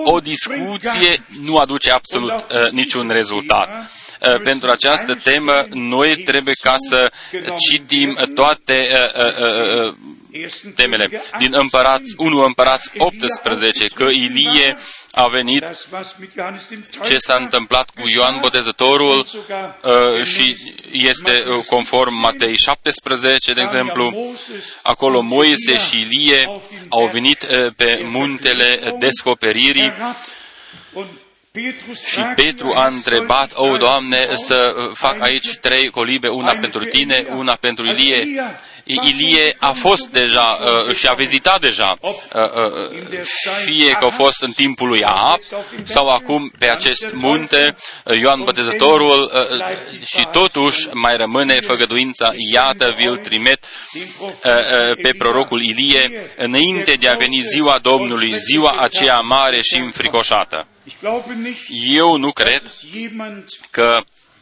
O discuție nu aduce absolut uh, niciun rezultat. Uh, pentru această temă, noi trebuie ca să citim toate uh, uh, temele. Din Împărați, 1 Împărați 18, că Ilie a venit, ce s-a întâmplat cu Ioan Botezătorul uh, și este conform Matei 17, de exemplu, acolo Moise și Ilie au venit uh, pe muntele descoperirii și Petru a întrebat, o, Doamne, să fac aici trei colibe, una pentru tine, una pentru Ilie. Ilie a fost deja uh, și a vizitat deja, uh, uh, fie că a fost în timpul lui Ahab sau acum pe acest munte, Ioan Botezătorul, și totuși mai rămâne făgăduința, iată, vi-l trimet pe prorocul Ilie înainte de a veni ziua Domnului, ziua aceea mare și înfricoșată. Eu nu cred că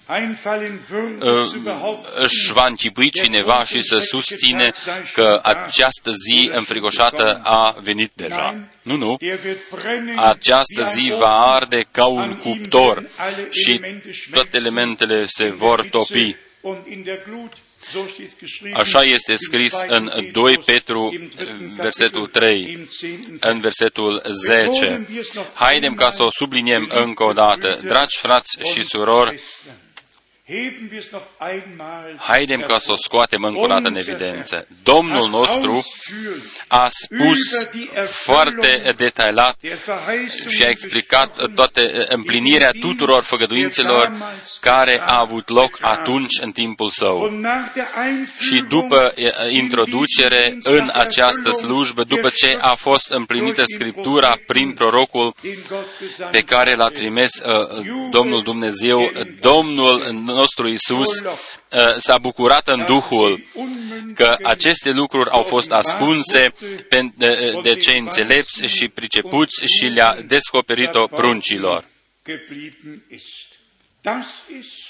einfallen würde, uh, zu behaupten, își va închipui cineva și să susține că această zi înfricoșată a venit deja. Nu, nu. der wird brennen Această wie zi ein va Ofen. arde ca un An ihm cuptor werden alle și Elemente toate schmelzen elementele se in der vor Hitze topi. und in der Glut. So steht's geschrieben Așa este im scris zweiten în 2 Petrus, Petru, im dritten versetul Kapitel, 3, im zehnten în versetul 10. Haidem ca să o subliniem încă o dată. Dragi frați și surori, haidem ca să o scoatem încă o dată în evidență. Domnul nostru a spus foarte detaliat și a explicat toate împlinirea tuturor făgăduințelor care a avut loc atunci în timpul său. Și după e, introducere în această slujbă, după ce a fost împlinită Scriptura prin prorocul pe care l-a trimis uh, Domnul Dumnezeu, Domnul nostru Isus uh, s-a bucurat în Duhul că aceste lucruri au fost ascunse pe- de, de cei înțelepți și pricepuți și le-a descoperit-o pruncilor. geblieben ist. Das ist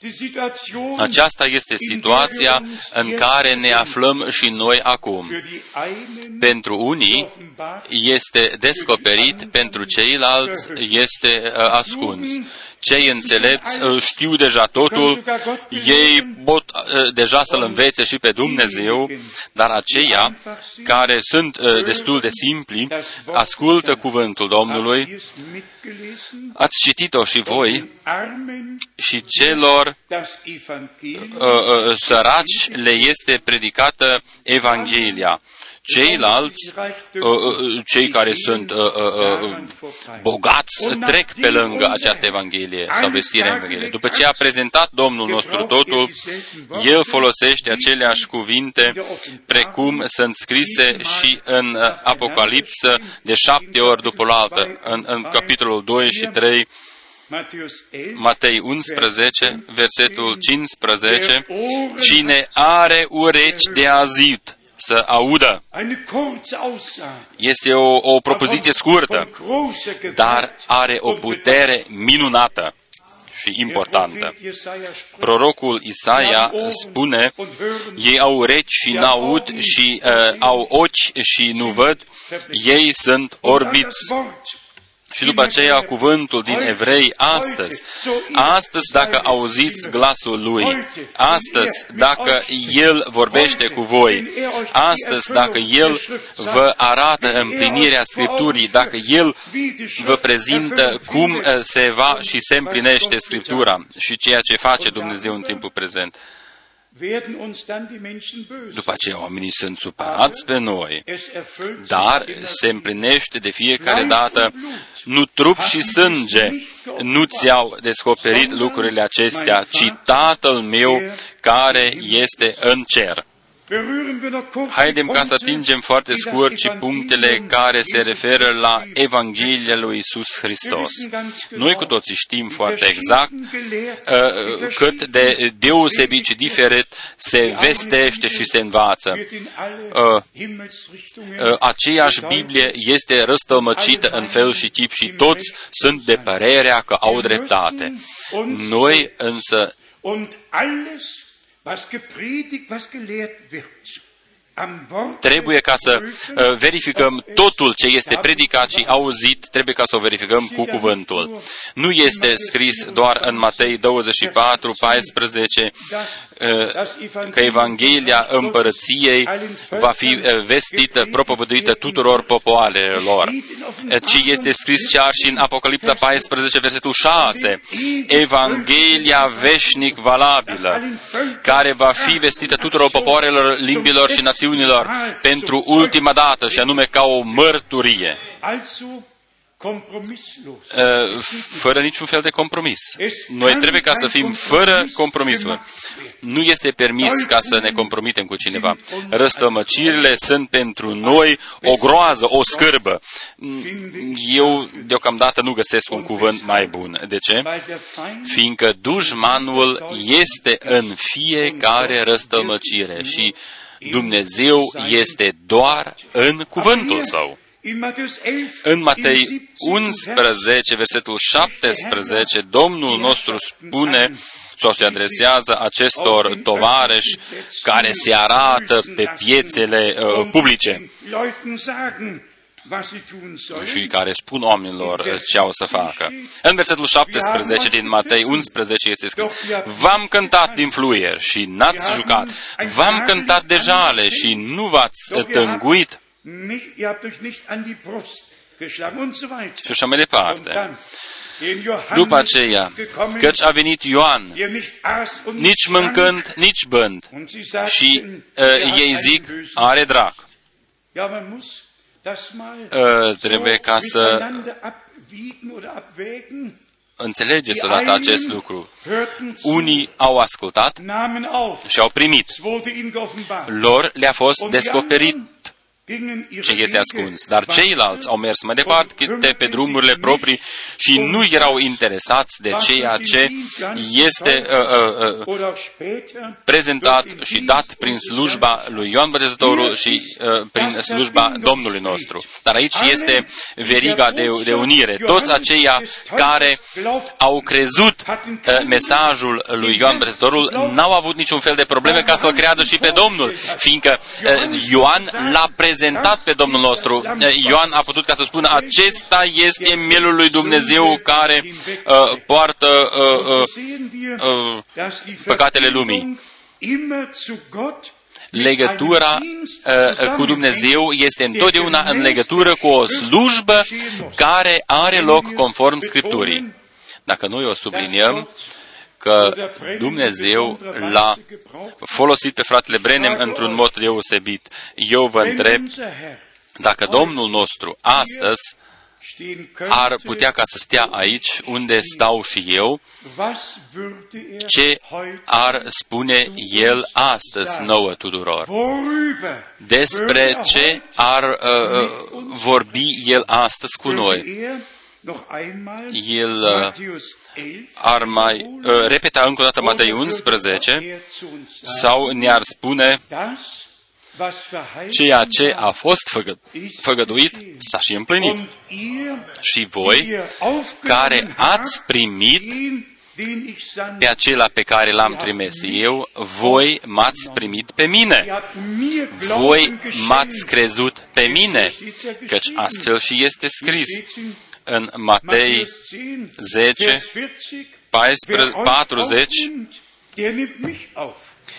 die Situation Aceasta este situația în care ne aflăm și noi acum. für die einen Pentru unii offenbart, este descoperit, pentru ceilalți este uh, ascuns. Cei înțelepți uh, știu deja totul, ei pot uh, deja să-L învețe și pe Dumnezeu, dar aceia care sunt uh, destul de simpli, ascultă cuvântul Domnului, ihr es mitgelesen, ați citit-o și voi, den Armen și celor das Evangelium, uh, uh, săraci le este predicată Evanghelia. Ceilalți, uh, uh, cei care sunt uh, uh, uh, bogați, trec pe lângă această Evanghelie sau vestirea Evangheliei. După ce a prezentat Domnul nostru totul, El folosește aceleași cuvinte precum sunt scrise și în uh, Apocalipsă de șapte ori după altă, în, în capitolul 2 și 3, Matthäus 11, Matei 11, versetul 15, Cine are urechi de azit să audă. eine kurze Aussage, Este o, o propoziție scurtă, von großer Gewalt dar are o und putere minunată și Der importantă. Prophet Jesaja spricht, Prorocul Isaia spune, ei au urechi și n-aud și uh, au ochi și nu văd, ei sunt und dann das orbiți. Wort Și după aceea cuvântul din evrei astăzi, astăzi dacă auziți glasul lui, astăzi dacă el vorbește cu voi, astăzi dacă el vă arată împlinirea Scripturii, dacă el vă prezintă cum uh, se va și se împlinește Scriptura și ceea ce face Dumnezeu în timpul prezent. După aceea oamenii sunt supărați pe noi, Es erfüllt sich dar immer se împlinește de fiecare dată, nu trup și sânge nu ți-au descoperit lucrurile acestea, ci Tatăl meu care este în cer. Berühren wir noch kurz die Haidem ca să Punkte, atingem foarte die das scurt și Evangelium punctele care se Jesu referă la Christi Evanghelia lui Isus Hristos. Noi cu toții știm foarte exact uh, cât de deosebit și diferit se vestește și se învață. uh, Uh, aceeași Biblie este răstălmăcită în fel și chip și toți sunt de părerea că au dreptate. Noi însă Und alles, was gepredigt, was gelehrt wird, am Wort trebuie ca să uh, verificăm totul ce este predicat și auzit, trebuie ca să o verificăm cu cuvântul. Nu este scris doar în Matei 24, 14, uh, că Evanghelia împărăției va fi uh, vestită, propovăduită tuturor popoarelor, uh, ci este scris chiar și în Apocalipsa 14, versetul 6, Evanghelia veșnic valabilă, care va fi vestită tuturor popoarelor, limbilor și națiunilor pentru ultima dată, și anume ca o mărturie, also kompromisslos. uh, fără niciun fel de compromis. Noi trebuie ca să fim fără compromisuri. Nu este permis ca să ne compromitem cu cineva. Răstămăcirile sunt pentru noi o groază, o scârbă. Eu deocamdată nu găsesc un cuvânt mai bun. De ce? Weil der Feind Fiindcă dușmanul este în fiecare răstălmăcire și Dumnezeu este doar în cuvântul său. In Matthäus 11, În Matei im 17. 11, versetul 17, Domnul nostru spune, sau se adresează acestor tovarăși care se arată pe piețele uh, publice și care spun oamenilor ce au să facă. În versetul 17 din Matei 11 este scris, V-am cântat din fluier și n-ați jucat, v-am cântat de jale și nu v-ați tânguit. Și așa mai departe. După aceea, căci a venit Ioan, nici mâncând, nici bând, și uh, ei zic, are drac. Uh, trebuie ca să înțelegeți odată acest lucru. Unii au ascultat și au primit. Lor le-a fost descoperit ce este ascuns. Dar ceilalți au mers mai departe pe drumurile proprii și nu erau interesați de ceea ce este uh, uh, uh, prezentat și dat prin slujba lui Ioan Botezătorul și uh, prin slujba Domnului nostru. Dar aici este veriga de, de unire. Toți aceia care au crezut uh, mesajul lui Ioan Botezătorul n-au avut niciun fel de probleme ca să-L creadă și pe Domnul, fiindcă uh, Ioan l-a prezentat prezentat pe Domnul nostru. Ioan a putut ca să spună, acesta este mielul lui Dumnezeu care uh, poartă uh, uh, uh, păcatele lumii. Legătura uh, cu Dumnezeu este întotdeauna în legătură cu o slujbă care are loc conform Scripturii. Dacă noi o subliniem, că Dumnezeu l-a folosit pe fratele Brenem într-un mod deosebit. Eu vă întreb dacă Domnul nostru astăzi ar putea ca să stea aici unde stau și eu, ce ar spune El astăzi nouă tuturor? Despre ce ar uh, vorbi El astăzi cu noi? El uh, ar mai uh, repeta încă o dată Matei 11 sau ne-ar spune ceea ce a fost făgă, făgăduit s-a și împlinit. Și voi, care ați primit pe acela pe care l-am trimis eu, voi m-ați primit pe mine. Voi m-ați crezut pe mine, căci astfel și este scris în Matei 10, 14, 40,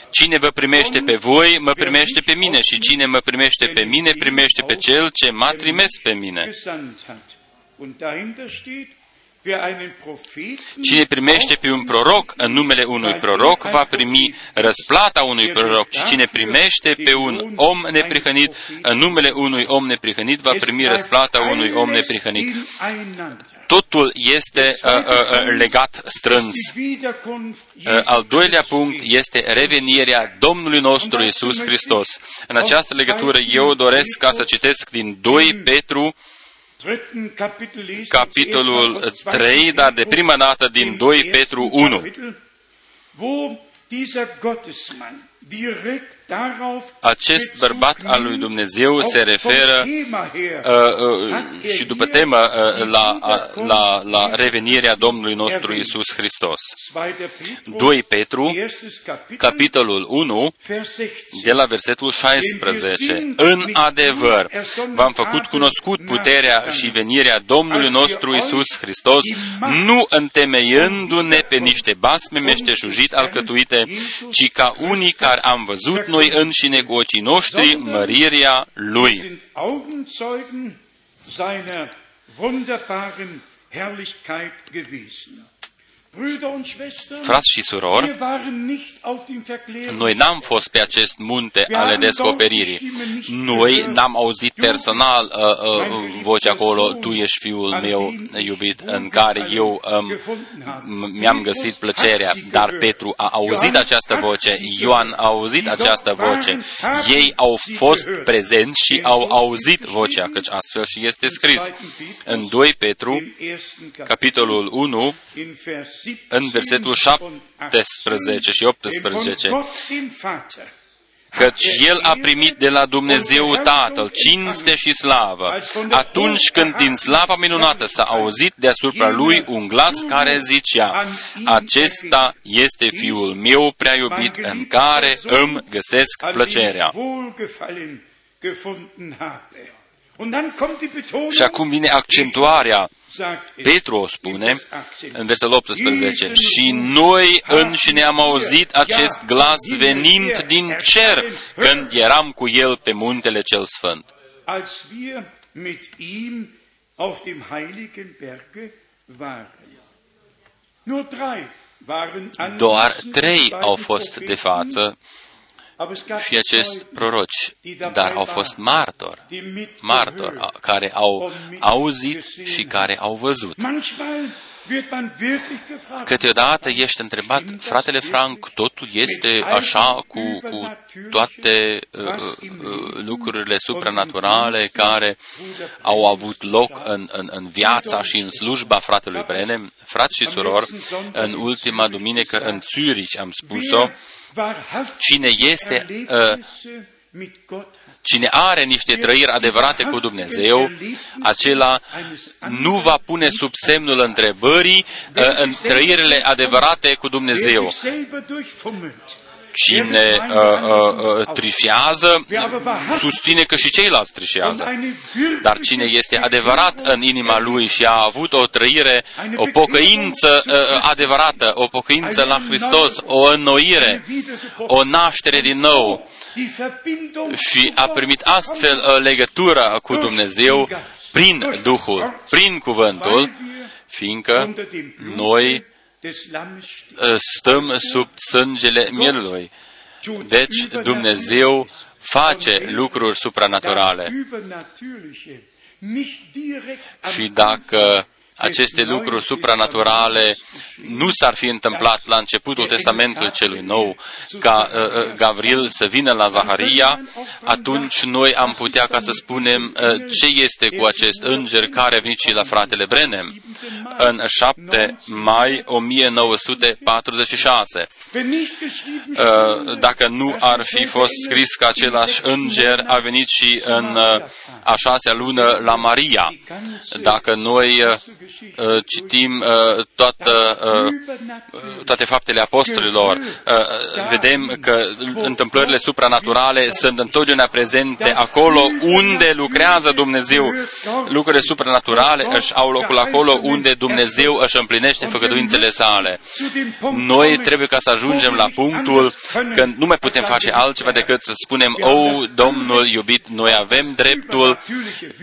Cine vă primește pe voi, mă primește pe mine și cine mă primește pe mine, primește pe cel ce m-a trimis pe mine. Cine primește pe un proroc în numele unui proroc va primi răsplata unui proroc. și cine primește pe un om neprihănit în numele unui om neprihănit va primi răsplata unui om neprihănit. Totul este uh, uh, uh, legat strâns. Uh, al doilea punct este revenirea Domnului nostru Isus Hristos. În această legătură eu doresc ca să citesc din 2 Petru capitolul 3, dar de prima dată din 2 Petru 1 acest bărbat al lui Dumnezeu se referă uh, uh, și după temă uh, la, uh, la, la revenirea Domnului nostru Isus Hristos. 2 Petru, capitolul 1, de la versetul 16. În adevăr, v-am făcut cunoscut puterea și venirea Domnului nostru Isus Hristos, nu întemeiându-ne pe niște basme meșteșugit alcătuite, ci ca unii care am văzut noi noi înșine cu ochii noștri mărirea Lui. Frați și surori, noi n-am fost pe acest munte ale descoperirii. Noi n-am auzit personal uh, uh, vocea acolo, Tu ești Fiul meu iubit, în care eu um, mi-am găsit plăcerea. Dar Petru a auzit această voce, Ioan a auzit această voce. Ei au fost prezenți și au auzit vocea, căci astfel și este scris. În 2 Petru, capitolul 1, în versetul 17 și 18, căci El a primit de la Dumnezeu Tatăl cinste și slavă, atunci când din slava minunată s-a auzit deasupra Lui un glas care zicea, Acesta este Fiul meu prea iubit în care îmi găsesc plăcerea. Și acum vine accentuarea Petru o spune în versetul 18, și noi înșine am auzit acest glas venind din cer când eram cu el pe muntele cel sfânt. Doar trei au fost de față și acest proroci, dar au fost martori, martori care au auzit și care au văzut. Câteodată ești întrebat, fratele Frank, totul este așa cu, cu toate uh, uh, lucrurile supranaturale care au avut loc în, în, în viața și în slujba fratelui Brenem. Frați și surori, în ultima duminică în Zürich am spus-o, Cine este, uh, cine are niște trăiri adevărate cu Dumnezeu, acela nu va pune sub semnul întrebării uh, în trăirile adevărate cu Dumnezeu cine uh, uh, uh, trișează, susține că și ceilalți trișează. Dar cine este adevărat în inima lui și a avut o trăire, o pocăință uh, adevărată, o pocăință la Hristos, o înnoire, o naștere din nou, și a primit astfel uh, legătura cu Dumnezeu prin Duhul, prin cuvântul, fiindcă noi stăm sub sângele mielului. Deci Dumnezeu face lucruri supranaturale. Și dacă aceste lucruri supranaturale nu s-ar fi întâmplat la începutul Testamentului celui nou, ca uh, uh, Gavril să vină la Zaharia, atunci noi am putea ca să spunem uh, ce este cu acest înger care a venit și la fratele Brenem în 7 mai 1946. Uh, dacă nu ar fi fost scris că același înger a venit și în uh, a șasea lună la Maria, dacă noi uh, citim toată, toate faptele apostolilor, vedem că întâmplările supranaturale sunt întotdeauna prezente acolo unde lucrează Dumnezeu. Lucrurile supranaturale își au locul acolo unde Dumnezeu își împlinește făgăduințele sale. Noi trebuie ca să ajungem la punctul când nu mai putem face altceva decât să spunem, O, Domnul iubit, noi avem dreptul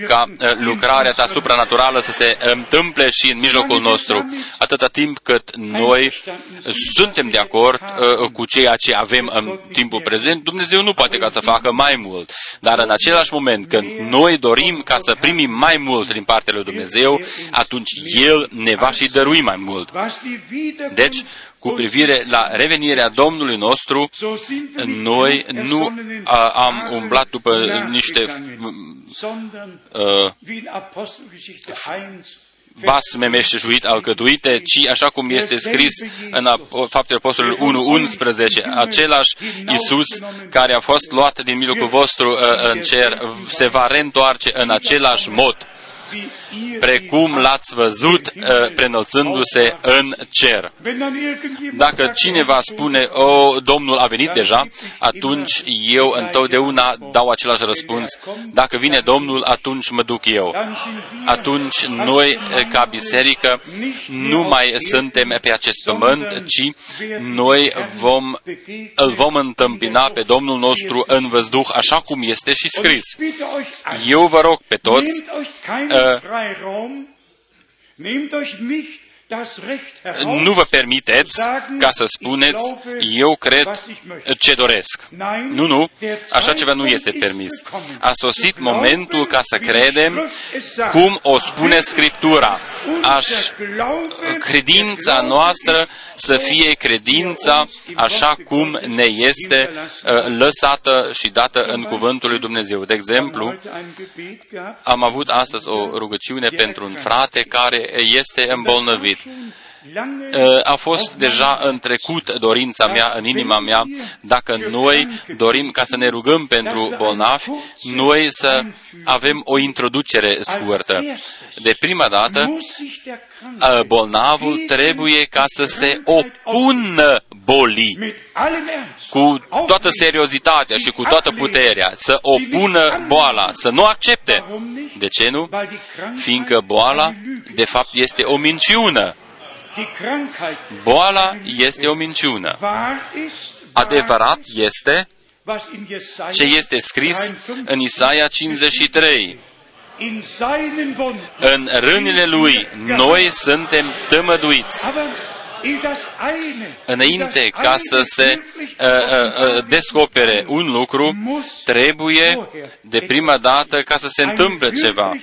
ca uh, lucrarea ta supranaturală să se întâmple și în mijlocul nostru, atâta timp cât noi suntem de acord uh, cu ceea ce avem în timpul prezent, Dumnezeu nu poate ca să facă mai mult. Dar în același moment, când noi dorim ca să primim mai mult din partea lui Dumnezeu, atunci El ne va și dărui mai mult. Deci, cu privire la revenirea Domnului nostru, noi nu a, am umblat după niște uh, basme meșteșuit alcătuite, ci așa cum este scris în Faptele Apostolului 1.11, același Isus care a fost luat din mijlocul vostru uh, în cer se va reîntoarce în același mod precum l-ați văzut uh, prenălțându-se în cer. Dacă cineva spune, o, Domnul a venit deja, atunci eu întotdeauna dau același răspuns. Dacă vine Domnul, atunci mă duc eu. Atunci noi, uh, ca biserică, nu mai suntem pe acest pământ, ci noi vom, îl vom întâmpina pe Domnul nostru în văzduh, așa cum este și scris. Eu vă rog pe toți, Rom, nehmt euch nicht nu vă permiteți ca să spuneți, eu cred ce doresc. Nu, nu, așa ceva nu este permis. A sosit momentul ca să credem cum o spune Scriptura. Aș, credința noastră să fie credința așa cum ne este uh, lăsată și dată în cuvântul lui Dumnezeu. De exemplu, am avut astăzi o rugăciune pentru un frate care este îmbolnăvit uh, a fost deja în trecut dorința mea, în inima mea, dacă noi dorim ca să ne rugăm pentru bolnavi, noi să avem o introducere scurtă. De prima dată, uh, bolnavul trebuie ca să se opună bolii cu toată seriozitatea și cu toată puterea, să opună boala, să nu accepte. De ce nu? Fiindcă boala, de fapt, este o minciună. Boala este o minciună. Adevărat este ce este scris în Isaia 53. În rânile lui noi suntem tămăduiți. Înainte ca să se uh, uh, uh, descopere un lucru, trebuie de prima dată ca să se întâmple ceva.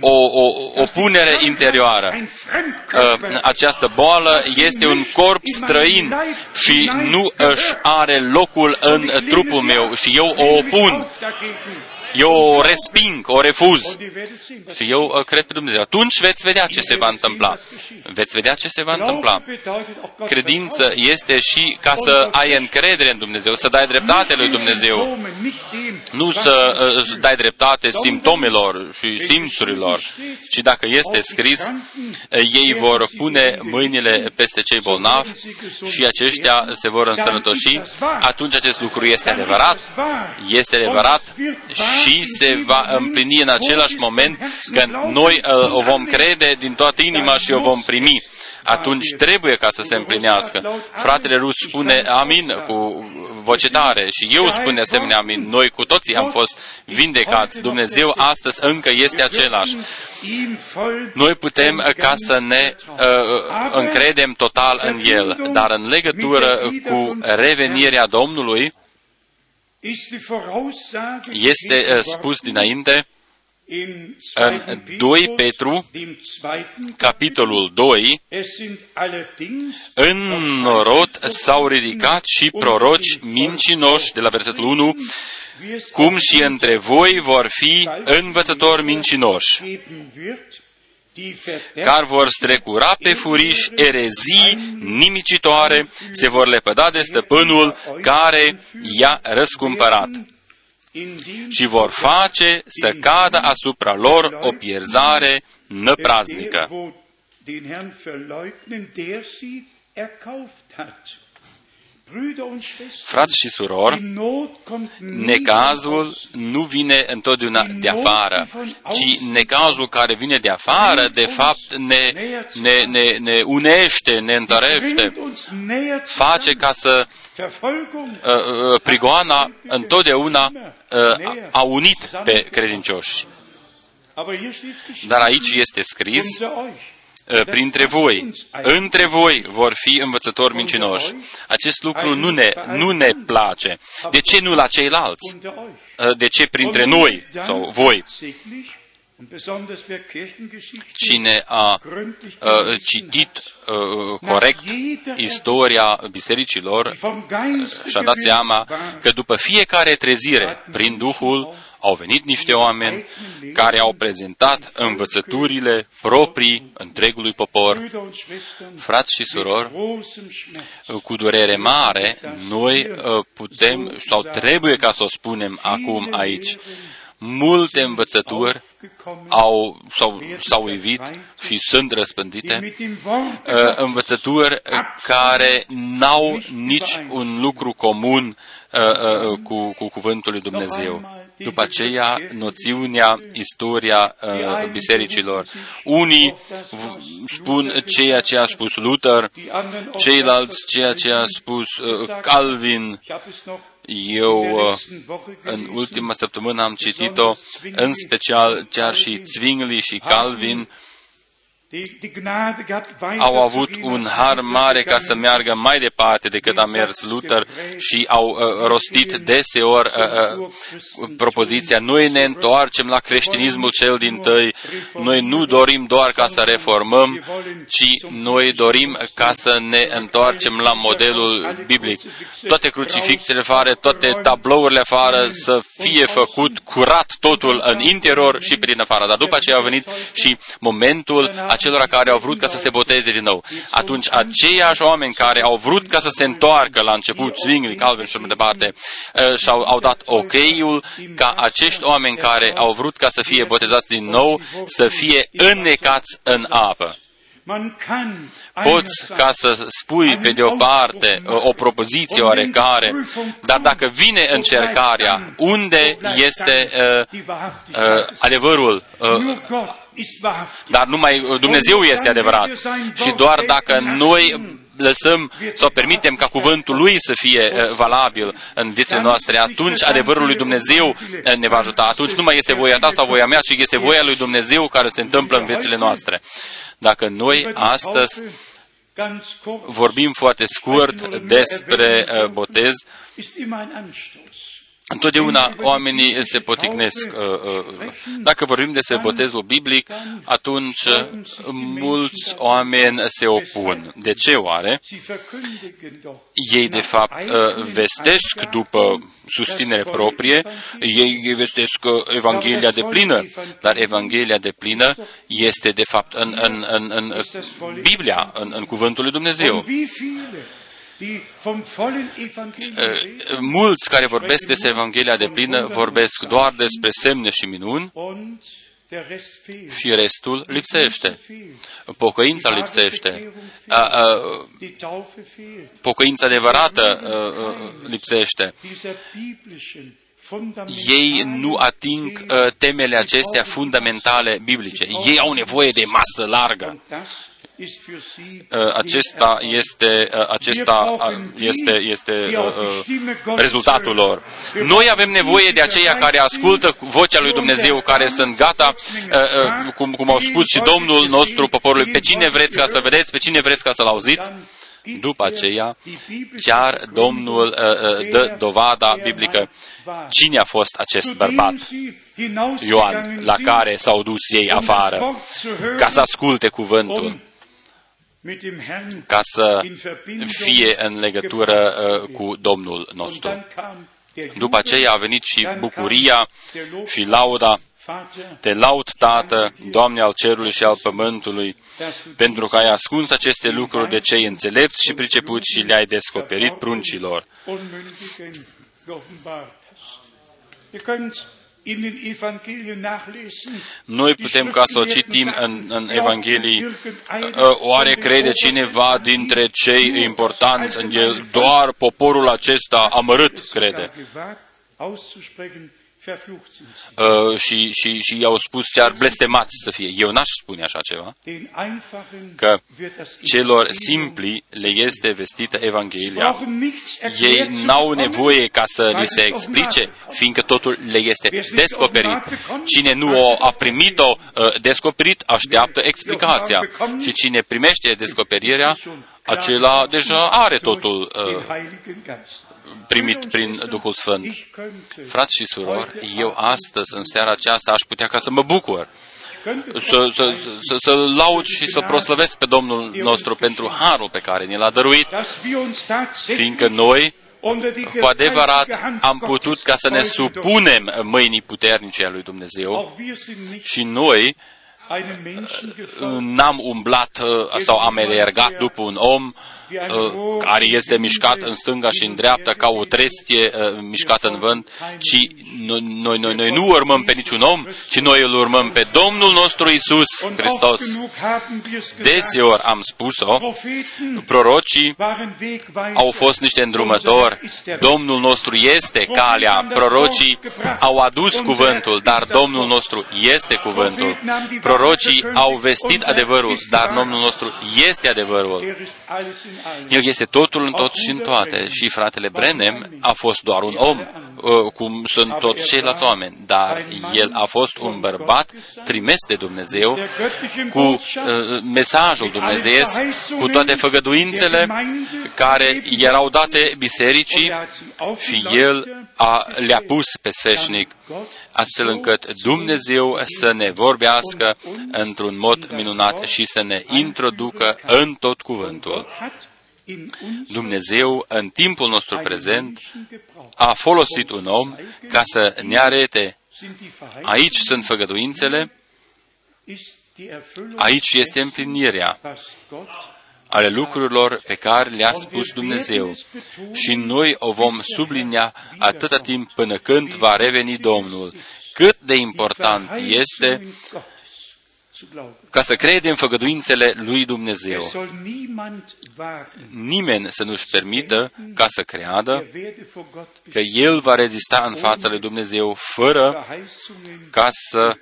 o, o, o punere interioară. Această boală este un corp străin și nu își are locul în trupul meu și eu o opun eu o resping, o refuz. Și eu uh, cred pe Dumnezeu. Atunci veți vedea ce se va întâmpla. Veți vedea ce se va întâmpla. Credință este și ca să ai încredere în Dumnezeu, să dai dreptate lui Dumnezeu. Nu să uh, dai dreptate simptomelor și simțurilor, ci dacă este scris, uh, ei vor pune mâinile peste cei bolnavi și aceștia se vor însănătoși, atunci acest lucru este adevărat, este adevărat și se va împlini în același moment când noi uh, o vom crede din toată inima și o vom primi atunci trebuie ca să se împlinească. Fratele Rus spune amin cu voce tare și eu spun de asemenea amin. Noi cu toții am fost vindecați. Dumnezeu astăzi încă este același. Noi putem ca să ne uh, încredem total în El, dar în legătură cu revenirea Domnului, este uh, spus dinainte în 2 Petru, capitolul 2, în norod s-au ridicat și proroci mincinoși, de la versetul 1, cum și între voi vor fi învățători mincinoși care vor strecura pe furiș erezii nimicitoare, se vor lepăda de stăpânul care i-a răscumpărat și vor face să cadă asupra lor o pierzare năpraznică. Frați și surori, necazul nu vine întotdeauna de afară, ci necazul care vine de afară, de fapt, ne, ne, ne, ne unește, ne întărește, face ca să uh, uh, prigoana întotdeauna uh, a unit pe credincioși. Dar aici este scris, Uh, printre voi, între voi vor fi învățători mincinoși. Acest lucru nu ne, nu ne place. De ce nu la ceilalți? Uh, de ce printre noi sau voi? Cine a uh, citit uh, corect istoria bisericilor și-a dat seama că după fiecare trezire prin Duhul au venit niște oameni care au prezentat învățăturile proprii întregului popor. Frați și surori, cu durere mare, noi uh, putem sau trebuie ca să o spunem acum aici, multe învățături au, sau, s-au evit și sunt răspândite, uh, învățături care n-au nici un lucru comun uh, cu, cu cuvântul lui Dumnezeu după aceea noțiunea, istoria uh, bisericilor. Unii spun ceea ce a spus Luther, ceilalți ceea ce a spus uh, Calvin. Eu uh, în ultima săptămână am citit-o, în special chiar și Zwingli și Calvin, au avut un har mare ca să meargă mai departe decât a mers Luther și au uh, rostit deseori uh, uh, propoziția noi ne întoarcem la creștinismul cel din tăi, noi nu dorim doar ca să reformăm, ci noi dorim ca să ne întoarcem la modelul biblic. Toate crucifixele afară, toate tablourile afară să fie făcut curat totul în interior și prin afară. Dar după aceea a venit și momentul acesta acelora care au vrut ca să se boteze din nou. Atunci aceiași oameni care au vrut ca să se întoarcă la început, Zwingli, Calvin și mai departe, uh, și-au au dat ok-ul ca acești oameni care au vrut ca să fie botezați din nou, să fie înnecați în apă. Poți ca să spui pe de o parte o propoziție oarecare, dar dacă vine încercarea, unde este uh, uh, adevărul? Uh, dar numai Dumnezeu este adevărat. Și doar dacă noi lăsăm sau permitem ca cuvântul Lui să fie valabil în viețile noastre, atunci adevărul lui Dumnezeu ne va ajuta. Atunci nu mai este voia ta sau voia mea, ci este voia lui Dumnezeu care se întâmplă în viețile noastre. Dacă noi astăzi vorbim foarte scurt despre botez, Întotdeauna oamenii se poticnesc. Dacă vorbim despre botezul biblic, atunci mulți oameni se opun. De ce oare? Ei, de fapt, vestesc după susținere proprie, ei vestesc Evanghelia de plină, dar Evanghelia de plină este, de fapt, în, în, în, în Biblia, în, în Cuvântul lui Dumnezeu. Mulți care vorbesc despre Evanghelia de plină vorbesc doar despre semne și minuni și restul lipsește. Pocăința lipsește. A, a, pocăința adevărată a, lipsește. Ei nu ating temele acestea fundamentale biblice. Ei au nevoie de masă largă acesta este, acesta este, este rezultatul lor. Noi avem nevoie de aceia care ascultă vocea lui Dumnezeu, care sunt gata, cum, cum au spus și Domnul nostru poporului, pe cine vreți ca să vedeți, pe cine vreți ca să-l auziți, după aceea, chiar Domnul dă dovada biblică. cine a fost acest bărbat, Ioan, la care s-au dus ei afară, ca să asculte cuvântul ca să fie în legătură uh, cu Domnul nostru. După aceea a venit și bucuria și lauda. Te laud, Tată, Doamne al cerului și al pământului, pentru că ai ascuns aceste lucruri de cei înțelepți și pricepuți și le-ai descoperit pruncilor. Noi putem ca să o citim în, în Evanghelii. Ă, oare crede cineva dintre cei importanți în el? Doar poporul acesta amărât crede. Uh, și, și, și i-au spus chiar blestemați să fie. Eu n-aș spune așa ceva, că celor simpli le este vestită Evanghelia. Ei n-au nevoie ca să li se explice, fiindcă totul le este descoperit. Cine nu a primit-o uh, descoperit, așteaptă explicația. Și cine primește descoperirea, acela deja are totul uh, primit prin Duhul Sfânt. Frați și surori, eu astăzi, în seara aceasta, aș putea ca să mă bucur, să, să, să, să laud și să proslăvesc pe Domnul nostru pentru harul pe care ne l-a dăruit, fiindcă noi, cu adevărat, am putut ca să ne supunem mâinii puternice a lui Dumnezeu și noi n-am umblat uh, sau am elergat după un om Uh, care este mișcat în stânga și în dreapta ca o trestie uh, mișcată în vânt, ci noi, noi, noi, noi nu urmăm pe niciun om, ci noi îl urmăm pe Domnul nostru Isus Hristos. Deseori am spus-o, prorocii au fost niște îndrumători, Domnul nostru este calea, prorocii au adus cuvântul, dar Domnul nostru este cuvântul. Prorocii au vestit adevărul, dar Domnul nostru este adevărul. El este totul în tot și în toate. Și fratele Brenem a fost doar un om, uh, cum sunt toți ceilalți oameni, dar el a fost un bărbat trimis de Dumnezeu cu uh, mesajul Dumnezeu, cu toate făgăduințele care erau date bisericii și el a, le-a pus pe sfeșnic, astfel încât Dumnezeu să ne vorbească într-un mod minunat și să ne introducă în tot cuvântul. Dumnezeu, în timpul nostru prezent, a folosit un om ca să ne arete aici sunt făgăduințele, Aici este împlinirea ale lucrurilor pe care le-a spus Dumnezeu. Și noi o vom sublinia atâta timp până când va reveni Domnul. Cât de important este ca să crede în făgăduințele lui Dumnezeu. Nimeni să nu-și permită ca să creadă că El va rezista în fața lui Dumnezeu fără ca să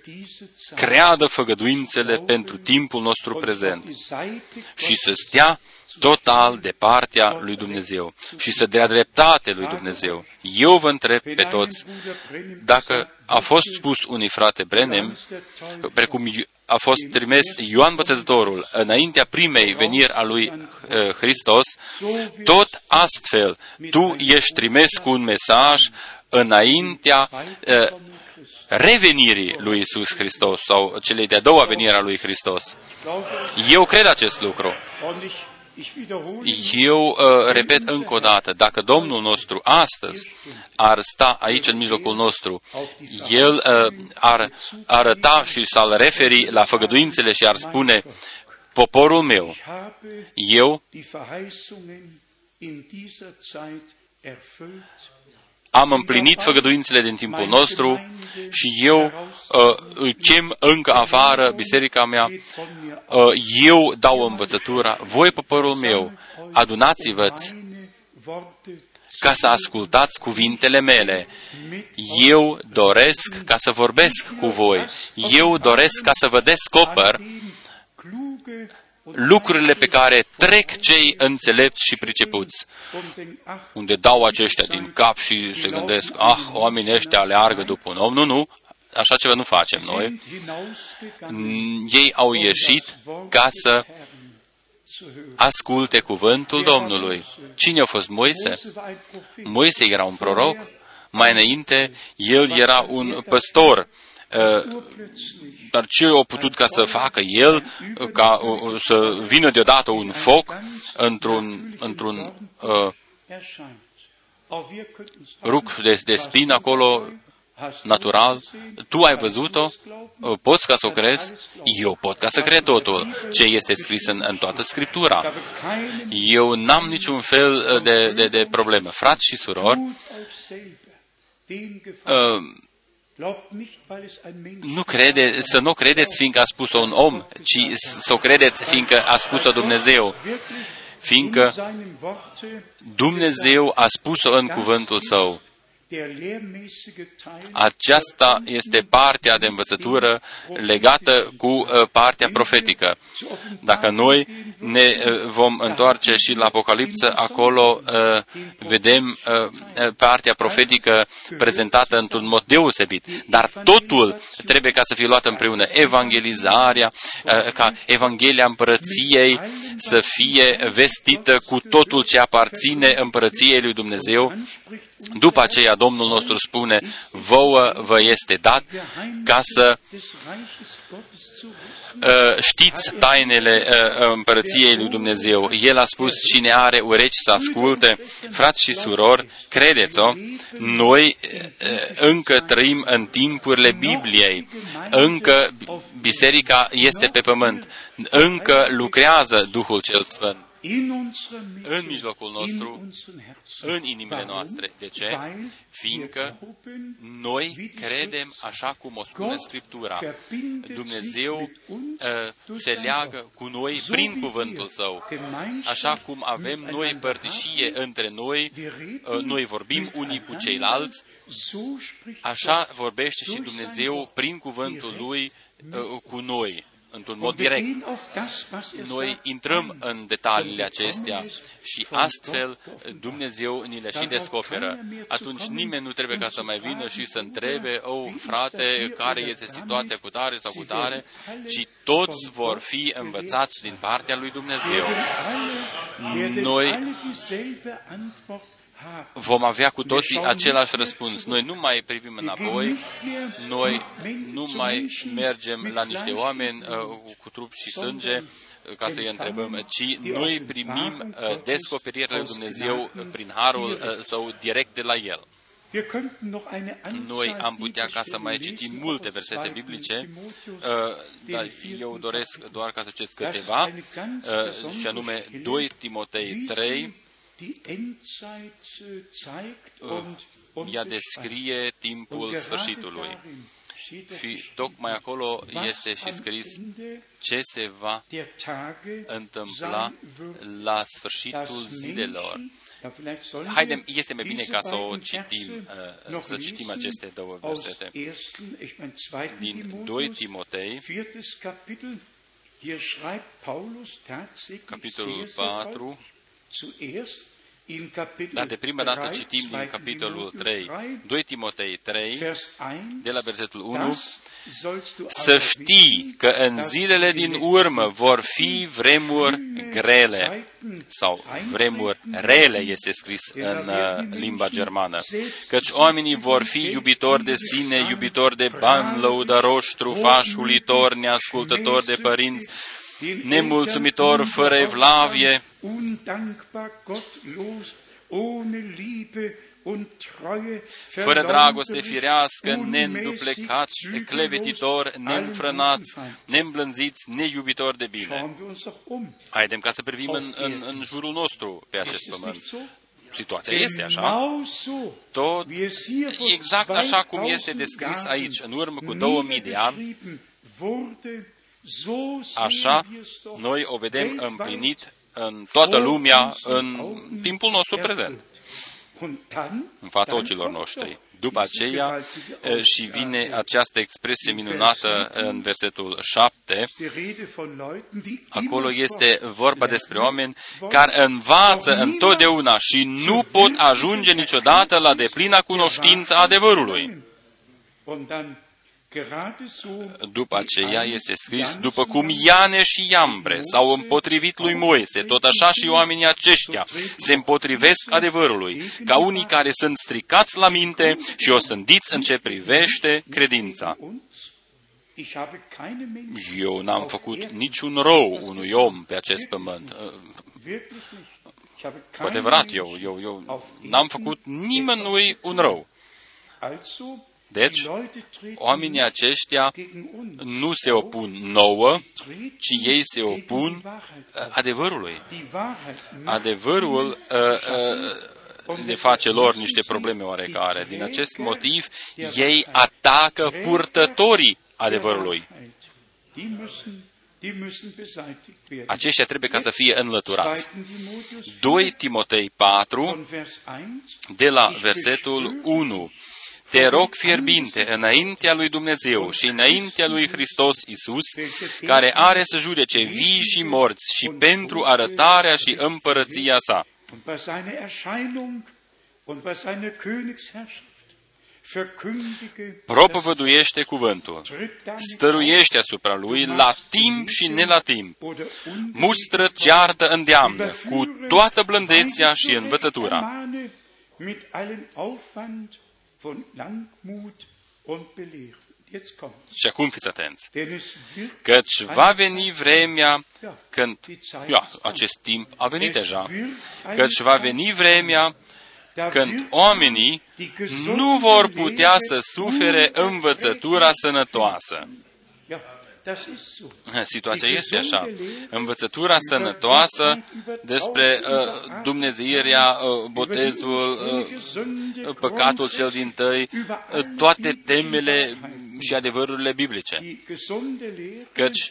creadă făgăduințele pentru timpul nostru prezent. și să stea total de partea lui Dumnezeu și să dea dreptate lui Dumnezeu. Eu vă întreb pe toți, dacă a fost spus unui frate Brenem, precum a fost trimis Ioan Botezătorul înaintea primei veniri a lui uh, Hristos, tot astfel tu ești trimis cu un mesaj înaintea uh, revenirii lui Isus Hristos sau celei de-a doua venire a lui Hristos. Eu cred acest lucru. Eu uh, repet încă o dată, dacă Domnul nostru astăzi ar sta aici în mijlocul nostru, El uh, ar arăta și s-ar referi la făgăduințele și ar spune, poporul meu, eu am împlinit făgăduințele din timpul nostru și eu uh, îi chem încă afară biserica mea, uh, eu dau învățătura, voi poporul meu, adunați-vă ca să ascultați cuvintele mele. Eu doresc ca să vorbesc cu voi. Eu doresc ca să vă descoper lucrurile pe care trec cei înțelepți și pricepuți, unde dau aceștia din cap și se gândesc, ah, oamenii ăștia aleargă după un om. Nu, nu, așa ceva nu facem noi. Ei au ieșit ca să asculte cuvântul Domnului. Cine a fost Moise? Moise era un proroc. Mai înainte, el era un păstor uh, dar ce a putut ca să facă el, ca să vină deodată un foc într-un, într-un uh, ruc de, de spin acolo, natural, tu ai văzut-o, uh, poți ca să o crezi, eu pot ca să cred totul, ce este scris în, în toată Scriptura. Eu n-am niciun fel uh, de, de, de problemă. Frați și surori, uh, nu crede, să nu credeți fiindcă a spus-o un om, ci să o credeți fiindcă a spus-o Dumnezeu. Fiindcă Dumnezeu a spus-o în cuvântul Său. Aceasta este partea de învățătură legată cu uh, partea profetică. Dacă noi ne uh, vom întoarce și la Apocalipsă, acolo uh, vedem partea profetică prezentată într-un mod deosebit. Dar totul trebuie ca să fie luat împreună. Evangelizarea, ca Evanghelia împărăției să fie vestită cu totul ce aparține împărăției lui Dumnezeu după aceea Domnul nostru spune, vouă vă este dat ca să uh, știți tainele uh, împărăției lui Dumnezeu. El a spus, cine are urechi să asculte, frați și surori, credeți-o, noi uh, încă trăim în timpurile Bibliei, încă biserica este pe pământ, încă lucrează Duhul cel Sfânt în mijlocul nostru, în inimile noastre. De ce? Fiindcă noi credem așa cum o spune Scriptura. Dumnezeu uh, se leagă cu noi prin cuvântul Său. Așa cum avem noi părtășie între noi, uh, noi vorbim unii cu ceilalți, așa vorbește și Dumnezeu prin cuvântul Lui uh, cu noi într-un mod direct. Noi intrăm în detaliile acestea și astfel Dumnezeu ni le și descoperă. Atunci nimeni nu trebuie ca să mai vină și să întrebe, oh, frate, care este situația cu tare sau cu tare, ci toți vor fi învățați din partea lui Dumnezeu. Noi vom avea cu toții același răspuns. Noi nu mai privim înapoi, noi nu mai mergem la niște oameni uh, cu trup și sânge uh, ca să-i întrebăm, ci noi primim uh, descoperirea lui Dumnezeu prin harul său direct de la El. Noi am putea ca să mai citim multe versete biblice, uh, dar eu doresc doar ca să citesc câteva, uh, și anume 2 Timotei 3, uh, ea descrie timpul sfârșitului. Și tocmai acolo este și scris ce se va întâmpla la sfârșitul zilelor. Haidem, este mai bine ca să o citim, uh, să citim aceste două versete. Din 2 Timotei, capitolul 4, dar de prima dată citim din capitolul 3, 2 Timotei 3, de la versetul 1, să știi că în zilele din urmă vor fi vremuri grele. sau vremuri rele este scris în uh, limba germană, căci oamenii vor fi iubitori de sine, iubitori de bani, lăudăroși, trufași, ulitori, neascultători de părinți, nemulțumitor, fără evlavie, fără dragoste firească, neînduplecați, clevetitori, neînfrănați, neîmblânziți, neiubitori de bine. Haidem ca să privim în, în, în jurul nostru pe acest pământ. Situația este așa. Tot exact așa cum este descris aici, în urmă cu 2000 de ani, Așa, noi o vedem împlinit în toată lumea în timpul nostru prezent, în fața ochilor noștri. După aceea și vine această expresie minunată în versetul 7. Acolo este vorba despre oameni care învață întotdeauna și nu pot ajunge niciodată la deplina cunoștință adevărului. După aceea este scris, după cum Iane și Iambre s-au împotrivit lui Moise, tot așa și oamenii aceștia se împotrivesc adevărului, ca unii care sunt stricați la minte și o sândiți în ce privește credința. Eu n-am făcut niciun rău unui om pe acest pământ. Cu adevărat, eu, eu, eu n-am făcut nimănui un rău. Deci, oamenii aceștia nu se opun nouă, ci ei se opun uh, adevărului. Adevărul uh, uh, le face lor niște probleme oarecare. Din acest motiv, ei atacă purtătorii adevărului. Aceștia trebuie ca să fie înlăturați. 2 Timotei 4, de la versetul 1 te rog fierbinte înaintea lui Dumnezeu și înaintea lui Hristos Isus, care are să judece vii și morți și pentru arătarea și împărăția sa. Propovăduiește cuvântul, stăruiește asupra lui la timp și ne la timp, mustră, ceartă, îndeamnă, cu toată blândețea și învățătura și acum fiți atenți, căci va veni vremea când, ia, acest timp a venit deja, căci va veni vremea când oamenii nu vor putea să sufere învățătura sănătoasă. Situația este așa. Învățătura sănătoasă despre uh, dumnezeirea, uh, botezul, uh, păcatul cel din tăi, uh, toate temele și adevărurile biblice. Căci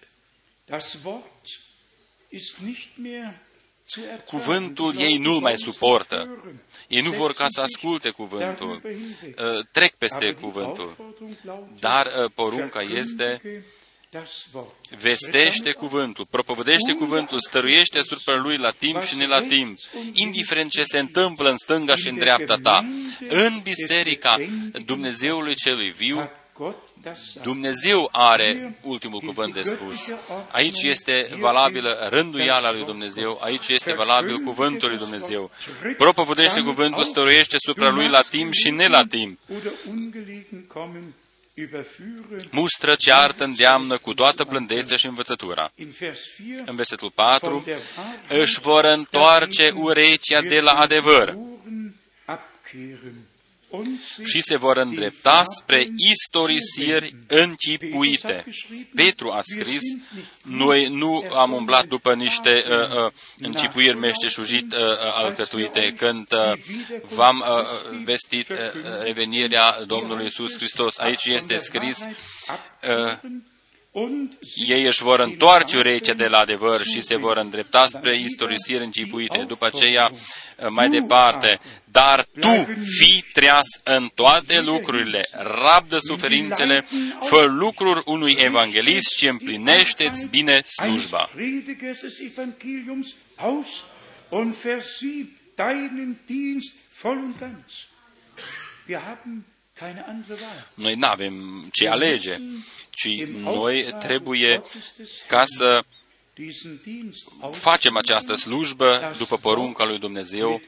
cuvântul ei nu mai suportă. Ei nu vor ca să asculte cuvântul. Uh, trec peste cuvântul. Dar uh, porunca este vestește cuvântul, propovădește cuvântul, stăruiește asupra lui la timp și ne la timp, indiferent ce se întâmplă în stânga și în dreapta ta. În biserica Dumnezeului celui viu, Dumnezeu are ultimul cuvânt de spus. Aici este valabilă rânduiala lui Dumnezeu, aici este valabil cuvântul lui Dumnezeu. Propovădește cuvântul, stăruiește supra lui la timp și ne la timp mustră, ceartă, îndeamnă cu toată blândețea și învățătura. În versetul 4, își vor întoarce urechea de la adevăr și se vor îndrepta spre istorisiri închipuite. Petru a scris, noi nu am umblat după niște uh, uh, închipuiri meșteșugit uh, uh, alcătuite când uh, v-am uh, vestit uh, revenirea Domnului Iisus Hristos. Aici este scris uh, ei își vor întoarce urechea de la adevăr și se vor îndrepta spre istorisiri încipuite. După aceea, mai departe, dar tu fii treas în toate lucrurile, rabdă suferințele, fă lucruri unui evanghelist și împlinește-ți bine slujba. Noi nu avem ce alege ci noi trebuie ca să facem această slujbă după porunca lui Dumnezeu,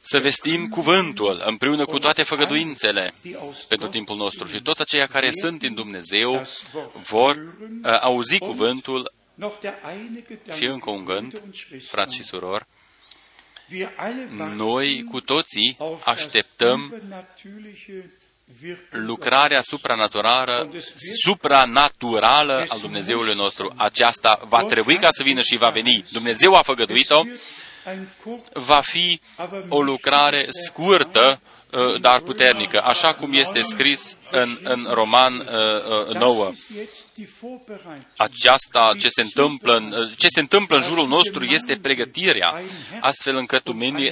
să vestim cuvântul împreună cu toate făgăduințele pentru timpul nostru. Și toți aceia care sunt în Dumnezeu vor uh, auzi cuvântul și încă un gând, frați și surori, noi cu toții așteptăm lucrarea supranaturală, supranaturală al Dumnezeului nostru. Aceasta va trebui ca să vină și va veni. Dumnezeu a făgăduit-o. Va fi o lucrare scurtă, uh, dar puternică, așa cum este scris în, în Roman 9. Uh, uh, Aceasta, ce se, întâmplă în, ce se întâmplă în jurul nostru, este pregătirea, astfel încât oamenii,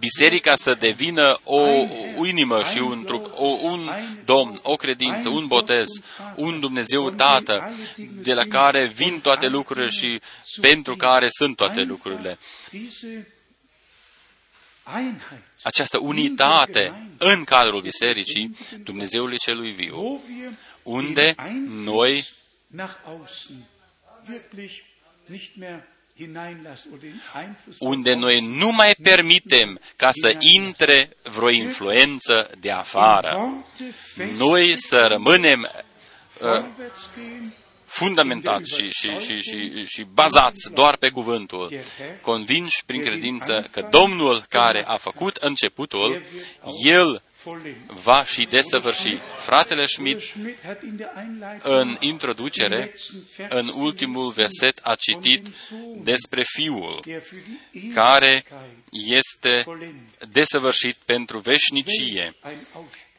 biserica să devină o inimă și un trup, o, un domn, o credință, un botez, un Dumnezeu Tată, de la care vin toate lucrurile și pentru care sunt toate lucrurile. Această unitate în cadrul bisericii Dumnezeului celui viu, unde noi unde noi nu mai permitem ca să intre vreo influență de afară. Noi să rămânem uh, fundamentați și, și, și, și, și bazați doar pe cuvântul, convinși prin credință că Domnul care a făcut începutul, El va și desăvârși. Fratele Schmidt, în introducere, în ultimul verset, a citit despre Fiul, care este desăvârșit pentru veșnicie.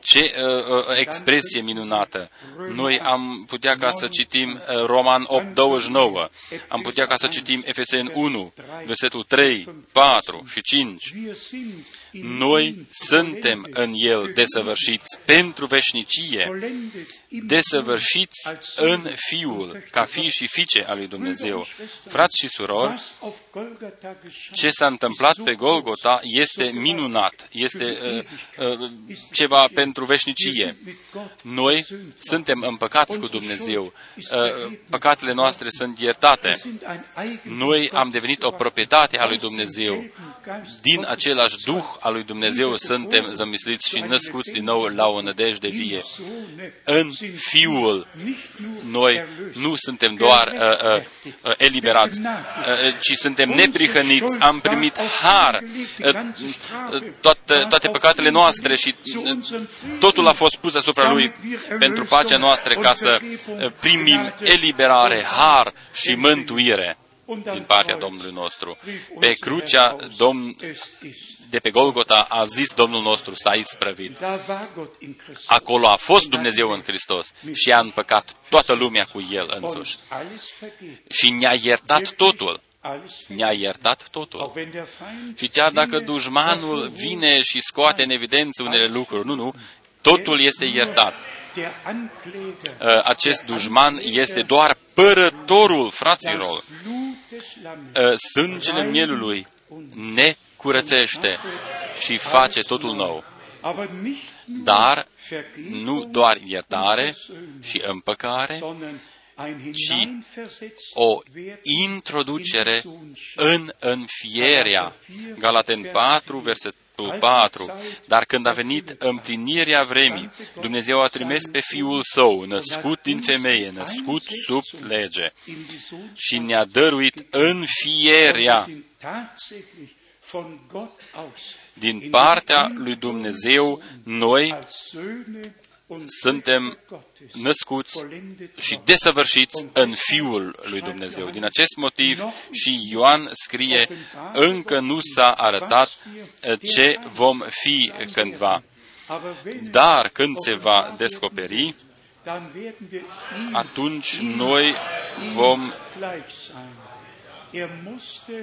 Ce uh, uh, expresie minunată! Noi am putea ca să citim uh, Roman 8, 29, am putea ca să citim Efesen 1, versetul 3, 4 și 5. Noi suntem în El desăvârșiți pentru veșnicie, desăvârșiți în Fiul, ca fi și fiice al lui Dumnezeu. Frați și surori, ce s-a întâmplat pe Golgota este minunat, este uh, uh, ceva pentru veșnicie. Noi suntem împăcați cu Dumnezeu, uh, păcatele noastre sunt iertate. Noi am devenit o proprietate a lui Dumnezeu. Din același Duh al lui Dumnezeu suntem zămisliți și născuți din nou la o nădejde vie. În Fiul noi nu suntem doar uh, uh, uh, eliberați, uh, ci suntem neprihăniți, am primit har, uh, uh, toate, toate păcatele noastre și uh, totul a fost pus asupra Lui pentru pacea noastră ca să uh, primim eliberare, har și mântuire din partea Domnului nostru. Pe crucea Domn, de pe Golgota a zis Domnul nostru, s-a isprăvit. Acolo a fost Dumnezeu în Hristos și a împăcat toată lumea cu El însuși. Și ne-a iertat totul. Ne-a iertat totul. Și chiar dacă dușmanul vine și scoate în evidență unele lucruri, nu, nu, totul este iertat. Acest dușman este doar părătorul fraților. Sângele mielului ne curățește și face totul nou. Dar nu doar iertare și împăcare, ci o introducere în înfierea. Galaten 4, verset 4. Dar când a venit împlinirea vremii, Dumnezeu a trimis pe Fiul Său, născut din femeie, născut sub lege, și ne-a dăruit înfierea Din partea lui Dumnezeu, noi suntem născuți și desăvârșiți în Fiul lui Dumnezeu. Din acest motiv și Ioan scrie, încă nu s-a arătat ce vom fi cândva. Dar când se va descoperi, atunci noi vom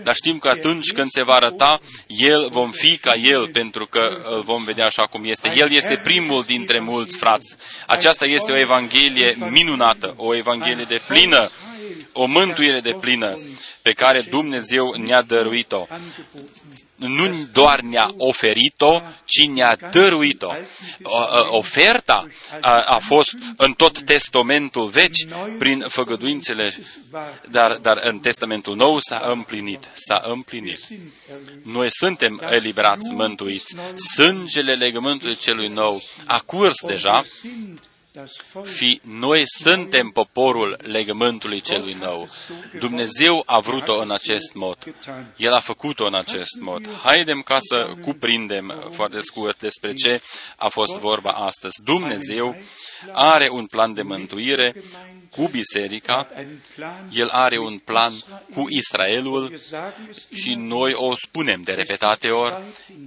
dar știm că atunci când se va arăta, El vom fi ca El, pentru că îl vom vedea așa cum este. El este primul dintre mulți frați. Aceasta este o Evanghelie minunată, o Evanghelie de plină, o mântuire de plină pe care Dumnezeu ne-a dăruit-o nu doar ne-a oferit-o, ci ne-a dăruit-o. Oferta a, a fost în tot testamentul vechi, prin făgăduințele, dar, dar în testamentul nou s-a împlinit. S-a împlinit. Noi suntem eliberați, mântuiți. Sângele legământului celui nou a curs deja și noi suntem poporul legământului celui nou. Dumnezeu a vrut-o în acest mod. El a făcut-o în acest mod. Haidem ca să cuprindem foarte scurt despre ce a fost vorba astăzi. Dumnezeu are un plan de mântuire cu biserica, el are un plan cu Israelul și noi o spunem de repetate ori.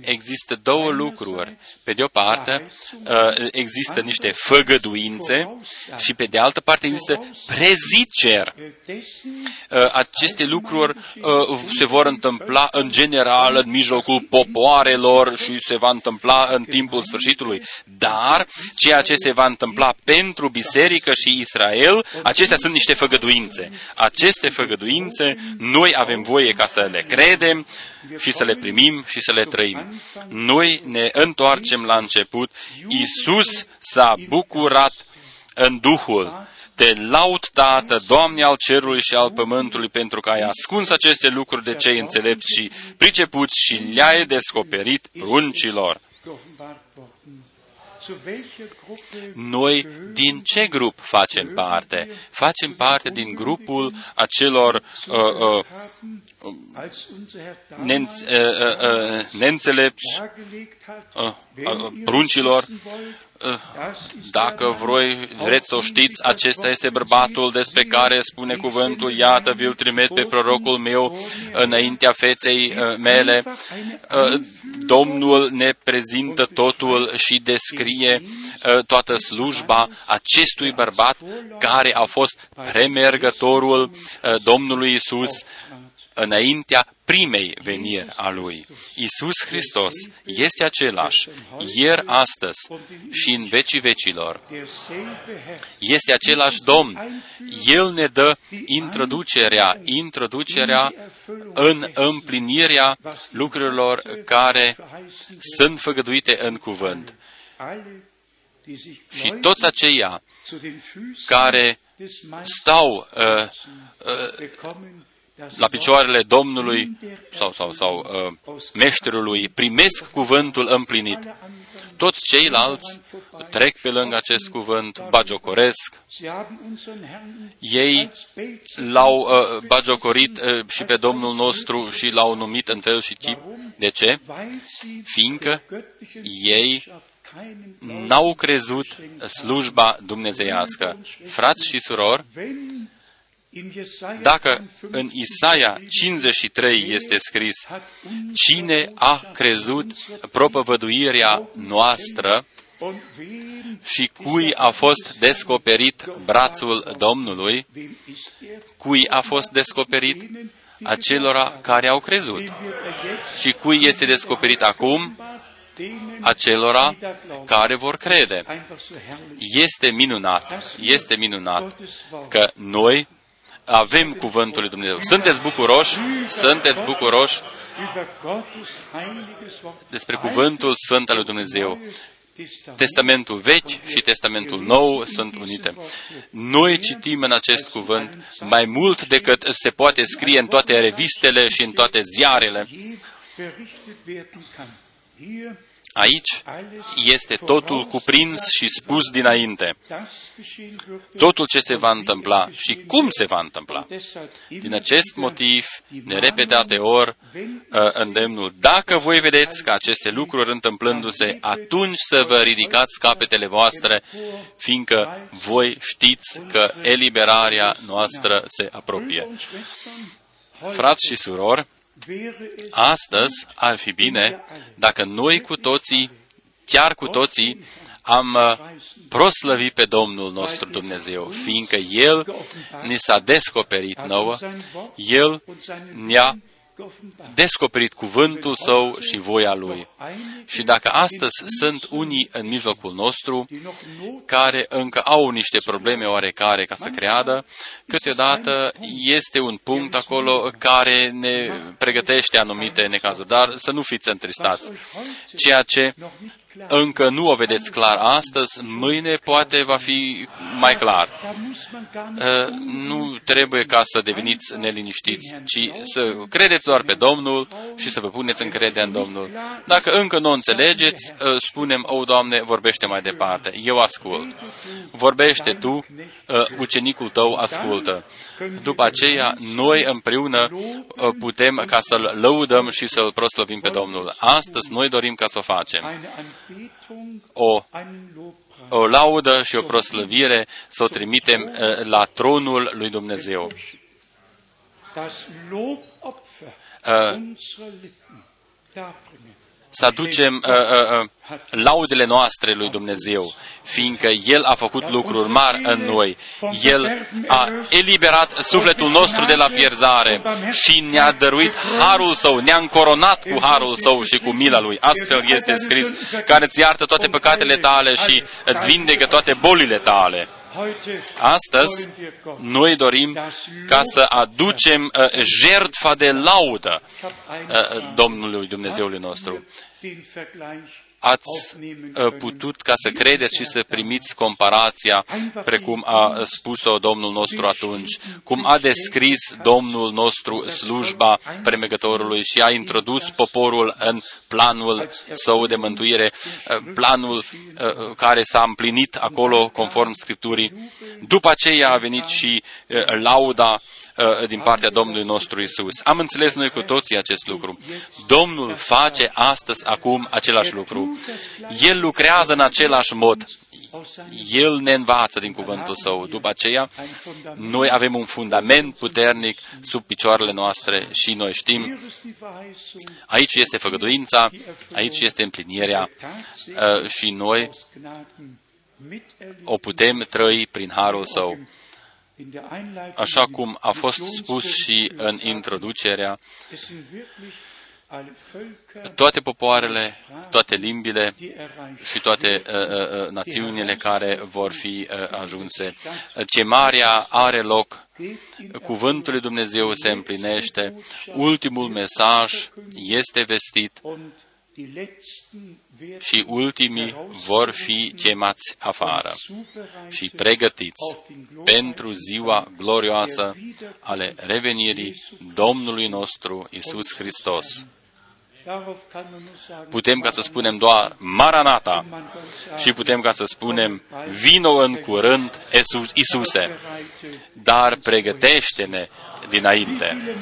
Există două lucruri. Pe de o parte, uh, există niște făgăduințe și pe de altă parte există preziceri. Uh, aceste lucruri uh, se vor întâmpla în general în mijlocul popoarelor și se va întâmpla în timpul sfârșitului. Dar ceea ce se va întâmpla pentru biserică și Israel Acestea sunt niște făgăduințe. Aceste făgăduințe noi avem voie ca să le credem și să le primim și să le trăim. Noi ne întoarcem la început. Isus s-a bucurat în Duhul. Te laud, Tată, Doamne al cerului și al pământului, pentru că ai ascuns aceste lucruri de cei înțelepți și pricepuți și le-ai descoperit pruncilor. Noi din ce grup facem parte? Facem parte din grupul acelor uh, uh, uh, uh, neînțelepți uh, uh, pruncilor, dacă voi vreți să o știți, acesta este bărbatul despre care spune cuvântul, iată, vi-l trimit pe prorocul meu înaintea feței mele. Domnul ne prezintă totul și descrie toată slujba acestui bărbat care a fost premergătorul Domnului Isus înaintea primei veniri a Lui. Isus Hristos este același, ieri, astăzi și în vecii vecilor. Este același Domn. El ne dă introducerea, introducerea în împlinirea lucrurilor care sunt făgăduite în cuvânt. Și toți aceia care stau uh, uh, la picioarele Domnului sau, sau, sau uh, meșterului, primesc cuvântul împlinit. Toți ceilalți trec pe lângă acest cuvânt, bagiocoresc. Ei l-au uh, bagiocorit uh, și pe Domnul nostru și l-au numit în fel și chip. De ce? Fiindcă ei n-au crezut slujba dumnezeiască. Frați și surori, dacă în Isaia 53 este scris, cine a crezut propovăduirea noastră și cui a fost descoperit brațul Domnului, cui a fost descoperit acelora care au crezut. Și cui este descoperit acum? Acelora care vor crede. Este minunat, este minunat că noi avem cuvântul lui Dumnezeu. Sunteți bucuroși? Sunteți bucuroși despre cuvântul Sfânt al lui Dumnezeu. Testamentul vechi și Testamentul nou sunt unite. Noi citim în acest cuvânt mai mult decât se poate scrie în toate revistele și în toate ziarele. Aici este totul cuprins și spus dinainte. Totul ce se va întâmpla și cum se va întâmpla. Din acest motiv, ne repetate ori uh, îndemnul, dacă voi vedeți că aceste lucruri întâmplându-se, atunci să vă ridicați capetele voastre, fiindcă voi știți că eliberarea noastră se apropie. Frați și surori, Astăzi ar fi bine dacă noi cu toții, chiar cu toții, am uh, proslăvit pe Domnul nostru Dumnezeu, fiindcă El ni s-a descoperit nouă, El ne-a descoperit cuvântul său și voia lui. Și dacă astăzi sunt unii în mijlocul nostru care încă au niște probleme oarecare ca să creadă, câteodată este un punct acolo care ne pregătește anumite necazuri, dar să nu fiți întristați. Ceea ce încă nu o vedeți clar astăzi, mâine poate va fi mai clar. Uh, nu trebuie ca să deveniți neliniștiți, ci să credeți doar pe Domnul și să vă puneți încredere în Domnul. Dacă încă nu înțelegeți, uh, spunem, o, Doamne, vorbește mai departe. Eu ascult. Vorbește Tu, uh, ucenicul tău ascultă. După aceea, noi împreună putem ca să-L lăudăm și să-L proslăvim pe Domnul. Astăzi, noi dorim ca să o facem o, o laudă și o proslăvire să o trimitem uh, la tronul lui Dumnezeu. Uh, să aducem uh, uh, uh, laudele noastre lui Dumnezeu, fiindcă El a făcut lucruri mari în noi. El a eliberat sufletul nostru de la pierzare și ne-a dăruit harul Său, ne-a încoronat cu harul Său și cu mila Lui. Astfel este scris, care îți iartă toate păcatele tale și îți vindecă toate bolile tale. Astăzi, noi dorim ca să aducem uh, jertfa de laudă uh, Domnului Dumnezeului nostru ați uh, putut ca să credeți și să primiți comparația, precum a spus-o Domnul nostru atunci, cum a descris Domnul nostru slujba premegătorului și a introdus poporul în planul său de mântuire, uh, planul uh, care s-a împlinit acolo conform Scripturii. După aceea a venit și lauda Uh, din partea Domnului nostru Isus. Am înțeles noi cu toții acest lucru. Domnul face astăzi, acum, același lucru. El lucrează în același mod. El ne învață din cuvântul său. După aceea, noi avem un fundament puternic sub picioarele noastre și noi știm, aici este făgăduința, aici este împlinirea uh, și noi o putem trăi prin harul său. Așa cum a fost spus și în introducerea, toate popoarele, toate limbile și toate uh, uh, uh națiunile care vor fi uh, ajunse. Chemarea are loc, cuvântul lui Dumnezeu se împlinește, ultimul mesaj este vestit și ultimii vor fi chemați afară și pregătiți pentru ziua glorioasă ale revenirii Domnului nostru Isus Hristos. Putem ca să spunem doar Maranata și putem ca să spunem vino în curând Isuse, dar pregătește-ne dinainte.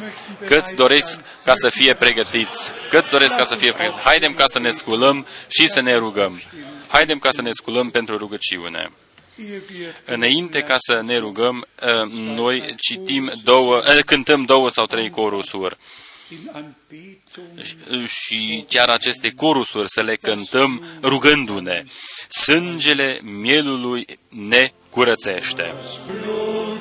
Câți doresc ca să fie pregătiți? Câți doresc ca să fie pregătiți? Haidem ca să ne sculăm și să ne rugăm. Haidem ca să ne sculăm pentru rugăciune. Înainte ca să ne rugăm, ă, noi citim două, ă, cântăm două sau trei corusuri. Și chiar aceste corusuri să le cântăm rugându-ne. Sângele mielului ne curățește.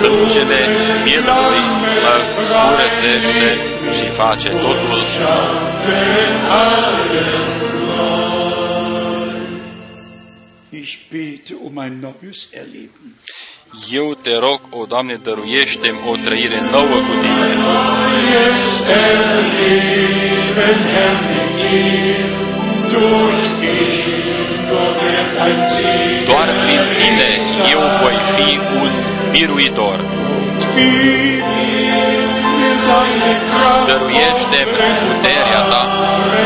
sângele mielului mă curățește și face totul Ich bete um ein neues Erleben. Eu te rog, o Doamne, dăruiește o trăire nouă cu Tine. Neues Erleben, Herr, mit dir. Durch dich nur wird ein Sieg. Doar prin Tine eu voi fi un biruitor. Gib mir deine Kraft, Dăruiește-mi puterea Ta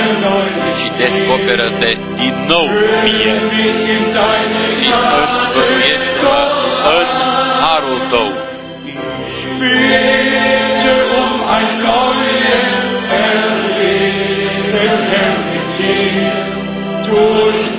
erneuere și descoperă-te din nou mie mich in deine și învăluiește-mă în harul Tău. Ich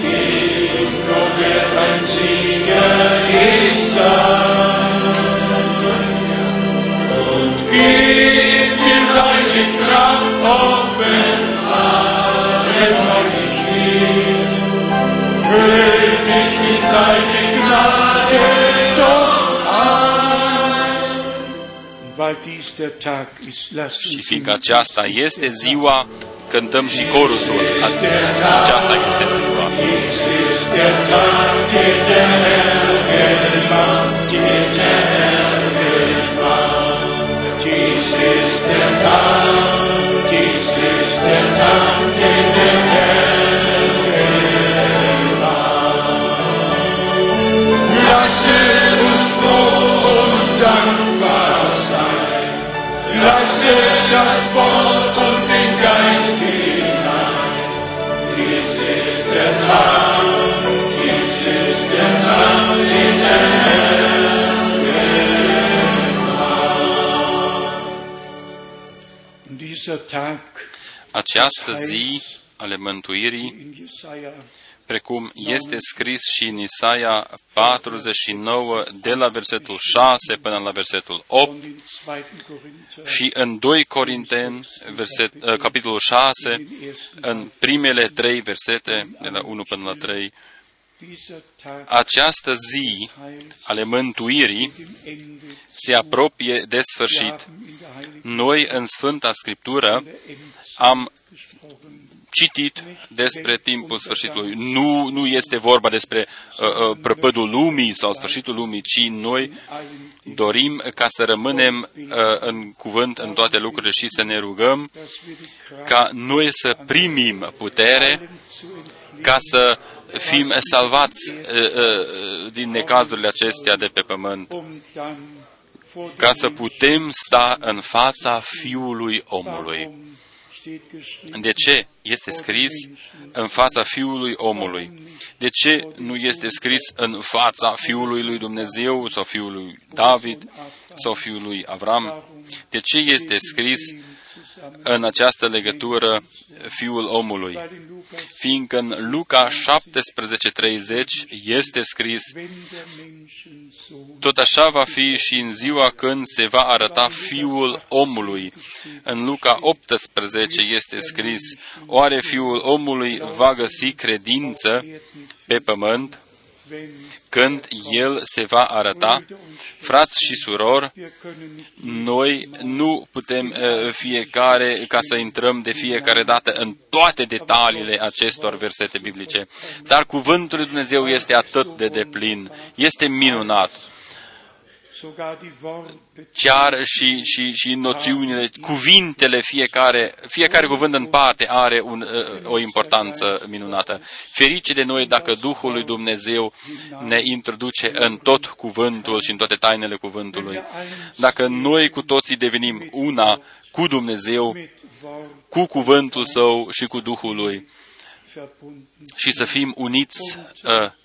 Și uns fiindcă aceasta este ziua, cântăm și corusul. Aceasta este ziua. Această zi ale mântuirii, in Jesaja precum este scris și în Isaia 49, de la versetul 6 până la versetul 8, und in 2. Korinther și în 2 Corinteni, verset, uh, capitolul 6, în primele trei versete, de la 1 până la 3, dieser Tag această zi ale mântuirii dem Ende se apropie de sfârșit. haben in der Heiligen Noi, în Sfânta Scriptură, am gesprochen. Citit despre timpul sfârșitului. Nu, nu este vorba despre uh, uh, prăpădul lumii sau sfârșitul lumii, ci noi dorim ca să rămânem uh, în cuvânt în toate lucrurile și să ne rugăm dass wir die Kraft ca noi să primim putere zu entfliehen, ca să fim salvați uh, uh, din necazurile acestea de pe pământ, um dann vor ca dem să putem sta în fața Fiului omului. Warum steht geschrieben, De ce este scris în fața Fiului omului? De ce nu este scris în fața Fiului lui Dumnezeu sau Fiului David sau Fiului Avram? De ce este scris în această legătură Fiul omului? weil in Lukas, Fiindcă în Luca 17:30 este scris wenn der Menschensohn tot așa va fi și în ziua când se va arăta Fiul omului. În Luca 18 este scris, oare Fiul omului va găsi credință pe pământ wenn când El se va arăta? Frați și surori, wir können nicht noi nu putem uh, fiecare, ca să intrăm de fiecare dată în toate detaliile acestor versete biblice, dar cuvântul lui Dumnezeu este atât de deplin, este minunat. Sogar die Worte chiar și, și, și noțiunile, cuvintele fiecare, fiecare cuvânt în parte are un, uh, o importanță minunată. Ferice de noi dacă Duhul lui Dumnezeu ne introduce în tot cuvântul și în toate tainele cuvântului. Dacă noi cu toții devenim una cu Dumnezeu, mit Wort cu cuvântul Său și cu Duhul Lui verbunden, și să fim uniți uh, dem Blut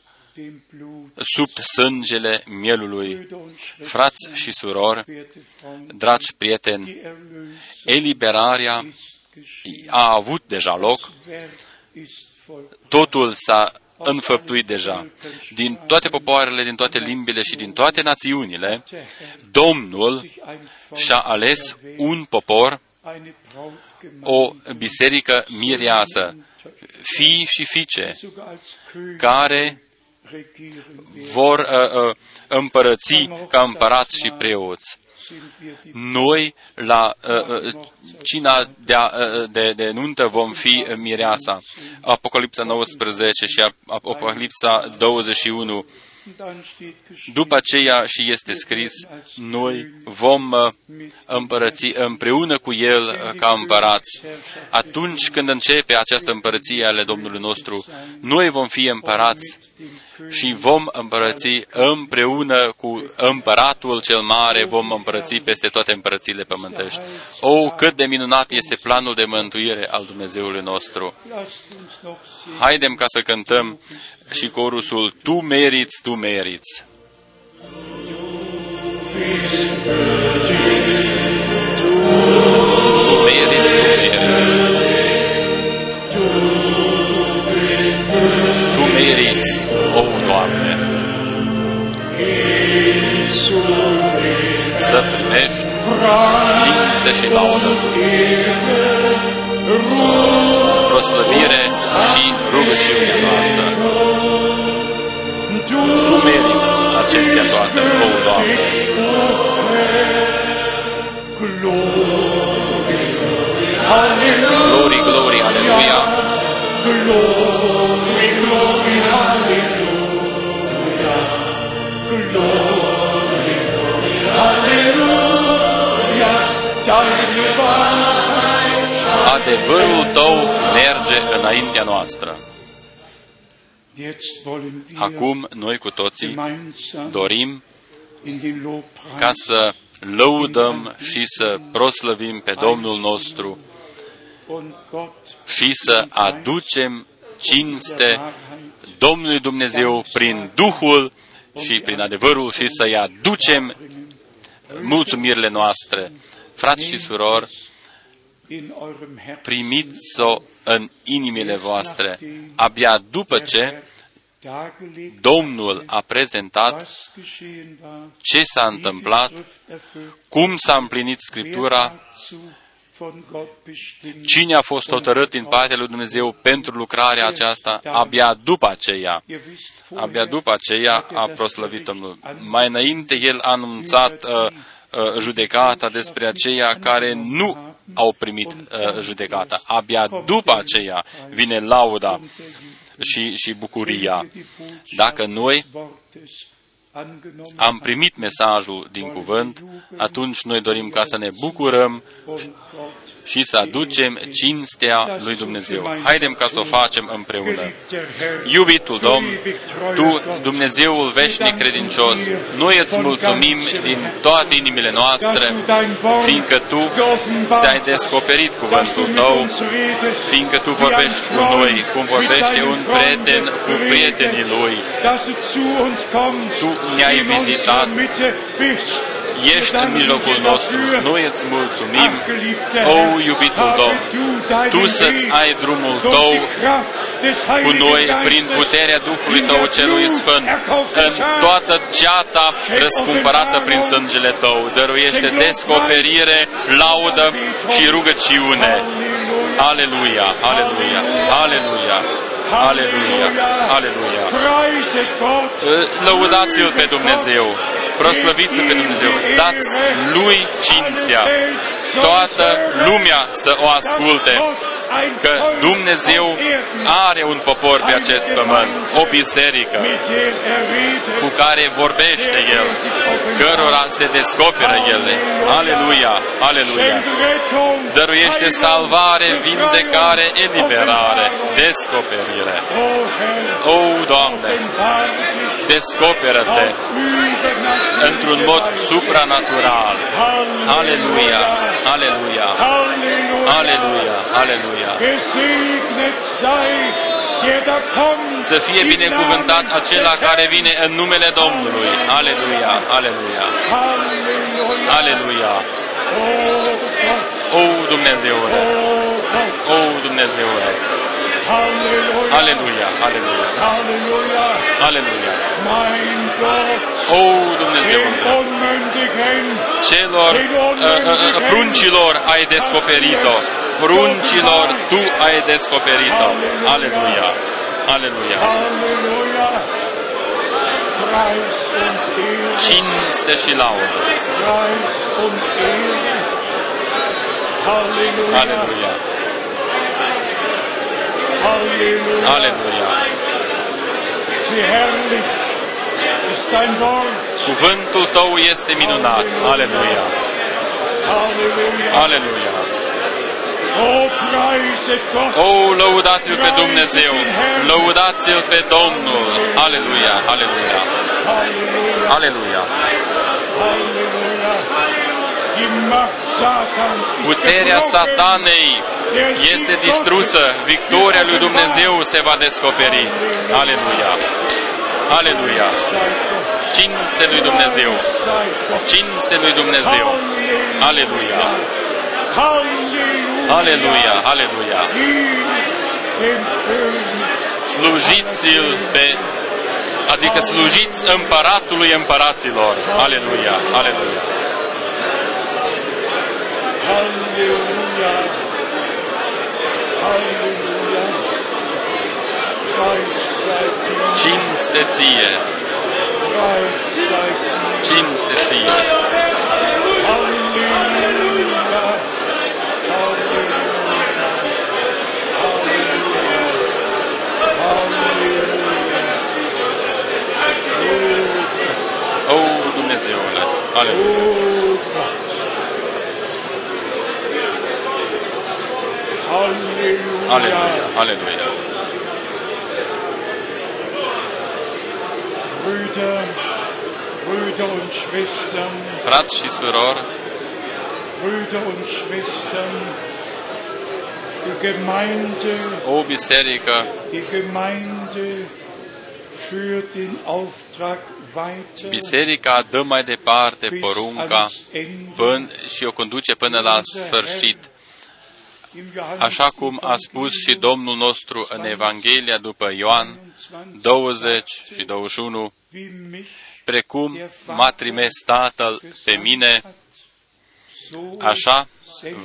sub sângele mielului. Brüder und Schwestern, Frați și surori, werte Freunde, dragi prieteni, die Erlösung eliberarea ist geschehen. a avut deja loc, Werk ist vollbracht. totul s-a înfăptuit deja. Din toate popoarele, din toate limbile și din toate națiunile, Domnul Sich ein Volk și-a ales un popor, eine Brautgemeinde, o biserică mireasă, fii și fiice, sogar als König care regieren wird. Vor uh, uh, împărăți ca împărați și preoți. Noi, la uh, uh, cina de, uh, de, de nuntă, vom fi mireasa. Apocalipsa 19 și Apocalipsa 21 după aceea și este scris, noi vom uh, împărăți împreună cu El uh, ca împărați. Atunci când începe această împărăție ale Domnului nostru, noi vom fi împărați și vom împărăți împreună cu împăratul cel mare, vom împărăți peste toate împărățiile pământești. O, cât de minunat este planul de mântuire al Dumnezeului nostru! Haidem ca să cântăm și corusul Tu meriți, Tu meriți. Tu meriți, o, Doamne, să primești cinste și laudă, proslăvire și rugăciunea noastră. Tu meriți acestea toate, o, Doamne. Glory, glory, aleluia. Glory, glory, hallelujah. Adevărul Tău merge înaintea noastră. Jetzt wollen wir Acum, noi cu toții gemeinsam dorim in den Lobpreis ca să lăudăm și să proslăvim pe Domnul nostru und Gott și să aducem cinste Domnului Dumnezeu prin Duhul și prin adevărul și să-i aducem mulțumirile noastre. Frați și surori, in eurem Herzen primiți-o în inimile voastre. Abia după ce dargelegt, Domnul a prezentat was geschehen war, ce s-a wie die întâmplat, Schrift erfüllt, cum s-a împlinit wer Scriptura, dazu von Gott bestimmt cine a fost hotărât din partea lui Dumnezeu pentru lucrarea aceasta, abia după aceea. Ihr wisst, Abia vorher după aceea hat er a das proslăvit Gericht Domnul. an- Mai înainte el a anunțat uh, uh, judecata despre aceia care nu au primit uh, judecata. Abia după aceea vine lauda și, și bucuria. Dacă noi am primit mesajul din cuvânt, atunci noi dorim ca să ne bucurăm și să aducem cinstea lui Dumnezeu. Haidem ca să o facem împreună. Iubitul Domn, Tu, Dumnezeul veșnic credincios, noi îți mulțumim din toate inimile noastre, fiindcă Tu ți-ai descoperit cuvântul Tău, fiindcă Tu vorbești cu noi, cum vorbește un prieten cu prietenii lui. Tu ne-ai vizitat, ești în mijlocul nostru. Noi îți mulțumim, o iubitul Domn, Tu să-ți ai drumul Tău cu noi prin puterea Duhului Tău celui Sfânt, în toată ceata răscumpărată prin sângele Tău. Dăruiește descoperire, laudă și rugăciune. Aleluia, aleluia, aleluia, aleluia, aleluia. Lăudați-L pe Dumnezeu, proslăviți-L pe Dumnezeu, dați Lui cinstea, toată lumea să o asculte, că Dumnezeu are un popor pe acest pământ, o biserică cu care vorbește El, cărora se descoperă ele. Aleluia, aleluia. Dăruiește salvare, vindecare, eliberare, descoperire. O, Doamne, descoperă-te într-un mod supranatural. Aleluia, aleluia, aleluia, aleluia. Să fie binecuvântat acela care vine în numele Domnului. Aleluia, aleluia, aleluia. O, Dumnezeule, o, Dumnezeule, Aleluia, aleluia, aleluia. O, Dumnezeule, celor uh, uh, uh, pruncilor ai descoperit-o, pruncilor tu ai descoperit-o. Aleluia, aleluia. cinste și laudă. Preis und Ehre. Halleluja. Aleluia! Halleluja. Aleluia! Wie herrlich ist dein Wort. Cuvântul tău este minunat. Aleluia! Halleluja. Aleluia! Oh, preiset Gott. O, lăudați-l pe Dumnezeu! Lăudați-l pe Domnul! Aleluia! Aleluia! Halleluja. Aleluia! Puterea gebrochen. satanei este distrusă. Victoria lui Dumnezeu se va descoperi. Aleluia! Aleluia! Sei Gott. Cinste lui Dumnezeu! Sei Gott. Cinste lui Dumnezeu! Aleluia! Halleluja. Aleluia! Aleluia! Dien dem König. Slujiți-l pe adică slujiți împăratului împăraților. Aleluia! Aleluia! Halleluja. Halleluja. Preis sei dir. Cinste ție! Preis sei dir. Cinste ție! Halleluja. Halleluja. Halleluja. Halleluja. O, Dumnezeule! Aleluia! Halleluja. Aleluia! Aleluia! Brüder, Brüder und Schwestern, Frați și surori, Brüder und Schwestern, die Gemeinde, o biserică die Gemeinde führt den Auftrag weiter. Biserica dă mai departe bis porunca ans Ende. până, și o conduce până la sfârșit. Im Johannes Așa cum a spus și Domnul nostru în Evanghelia după Ioan 20 și 21, wie mich precum m-a trimis Tatăl pe mine, so așa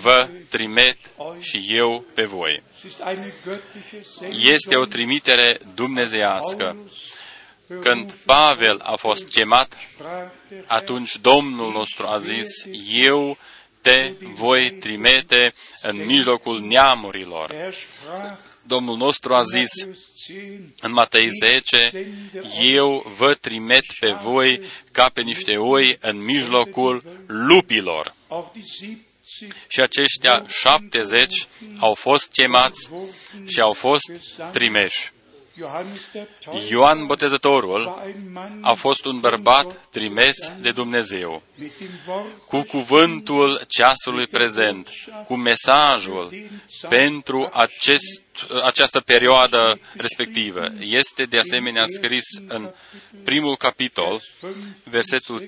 vă trimet și eu pe voi. es ist eine göttliche Este o Sendung. trimitere dumnezeiască. Paulus Când Pavel a fost chemat, sprach der Herr, atunci Domnul nostru a zis, eu te voi trimite în mijlocul neamurilor. er sprach, Domnul nostru a zis Matthäus 10, în Matei 10, eu vă trimit pe voi ca pe niște oi în mijlocul lupilor. auch die 70 Și aceștia 70 au fost chemați și au fost trimeși. Johannes der Täufer Ioan Botezătorul war ein Mann a fost un bărbat trimis de Dumnezeu, mit dem Wort cu cuvântul ceasului prezent, cu mesajul pentru acest, această perioadă respectivă. Este de asemenea scris în primul capitol, versetul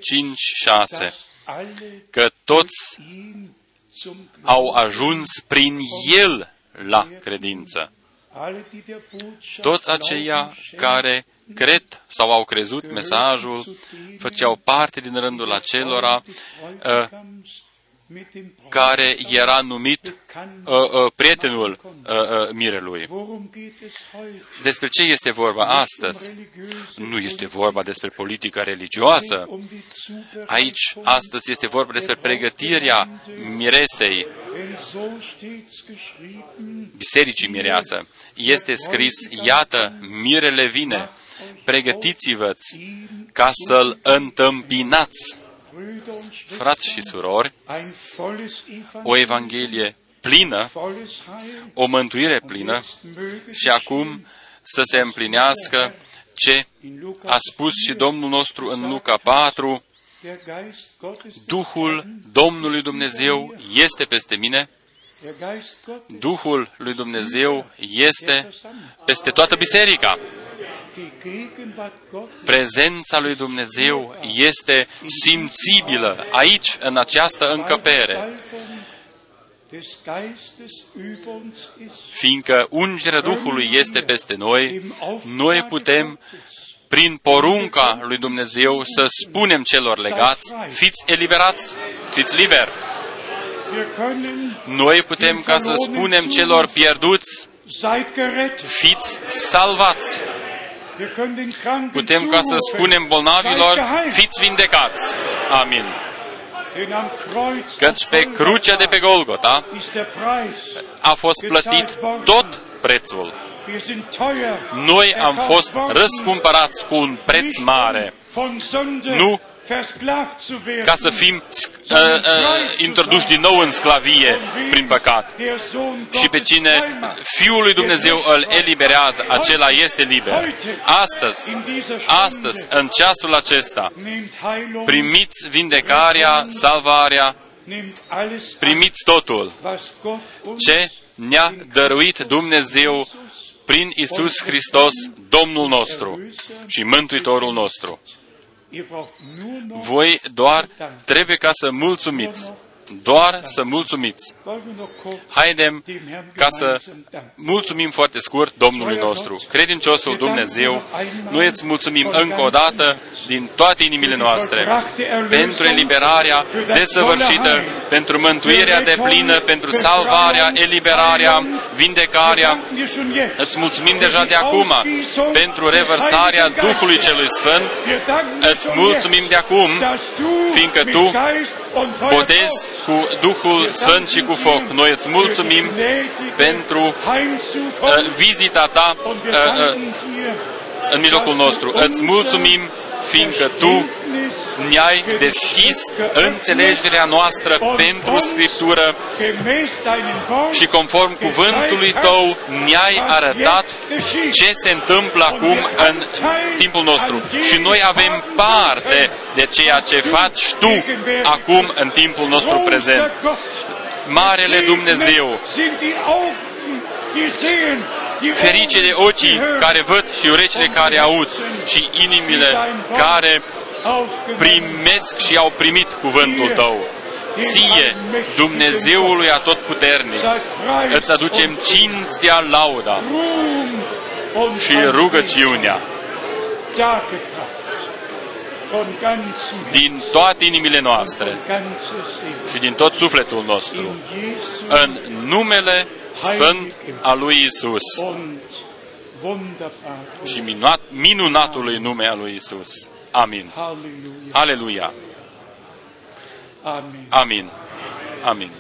5-6, alle că toți ihn zum au ajuns prin El la credință. Alle die der Botschaft Toți aceia care cred sau au crezut mesajul făceau parte din rândul acelora uh, care era numit uh, uh, prietenul uh, uh, mirelui. Worum geht es heute? Despre ce este vorba astăzi? Nu este vorba despre politica religioasă. Um die Zubereitung, Aici, astăzi, este vorba despre pregătirea miresei, denn so steht's geschrieben, bisericii mireasă. Este scris, iată, mirele vine, pregătiți-vă ca să-l întâmpinați. Brüder und Schwestern, Frați și surori, ein volles o Evangelium, evanghelie plină, volles Heil, o mântuire plină jetzt möge și acum să se împlinească ce in Lukas a spus și Domnul nostru în Luca 4, der Geist Gottes ist Duhul Domnului Dumnezeu este peste mine, der Geist Gottes, Duhul lui Dumnezeu este peste toată biserica. Die Gegenwart Gottes Prezența lui Dumnezeu este simțibilă aici, în această încăpere, Salbung des Geistes über uns ist, fiindcă ungerea Duhului este peste noi, noi putem prin porunca lui Dumnezeu să spunem celor legați, fiți eliberați, fiți liberi. wir können, Noi putem ca să spunem celor pierduți, seid gerettet. fiți salvați. Wir können den Kranken Putem ca să zurufen, spunem bolnavilor, seid geheilt. fiți vindecați. Amin. Denn am Kreuz Căci pe auf crucea de pe Golgota ist der Preis. a fost plătit tot prețul. Wir sind teuer. Noi am erkauft fost worden, răscumpărați cu un preț nicht mare Von Sünde Nu versklavt zu werden. Ca să fim sc- uh, uh, introduși din nou în sclavie prin păcat. Der Sohn Și pe Gottes cine frei macht. Fiul lui Dumnezeu îl eliberează, acela este liber. Astăzi, astăzi, în ceasul acesta, Nehmt Heilung, primiți vindecarea, salvarea, nehmt alles an, primiți totul was Gott uns ce ne-a dăruit Dumnezeu prin Isus Hristos, Domnul nostru și Mântuitorul nostru. Voi doar trebuie ca să mulțumiți. Doar să mulțumiți. wollen wir noch kurz Haidem dem Herrn ca să gemeinsam danken. mulțumim foarte scurt Domnului nostru. Credinciosul Dumnezeu, noi îți mulțumim încă o dată din toate inimile noastre pentru eliberarea desăvârșită, pentru mântuirea de plină, pentru salvarea, eliberarea, vindecarea. Wir schon jetzt. Îți mulțumim deja de acum pentru revărsarea Duhului Celui Sfânt. Wir danken dir Îți schon mulțumim jetzt, de acum dass du fiindcă mit tu Geist und Feuer botezi cu Duhul Sfânt și cu foc. Noi îți mulțumim pentru uh, vizita ta Und wir uh, uh, danken dir, în mijlocul nostru. Îți mulțumim fiindcă tu ne-ai deschis înțelegerea noastră pentru Scriptură și conform cuvântului tău ne-ai arătat ce se întâmplă acum în timpul nostru. Și noi avem parte de ceea ce faci tu acum în timpul nostru prezent. Marele Dumnezeu, ferice de ochii care văd și urechile care aud și inimile care primesc și au primit cuvântul tău. Ție, Dumnezeului Atotputernic, îți aducem cinstea, lauda și rugăciunea din toate inimile noastre și din tot sufletul nostru, în numele Sfânt al lui Isus și minunat, minunatului nume al lui Isus. Amin. Halleluja. Aleluia. Amen. Amin. Amin.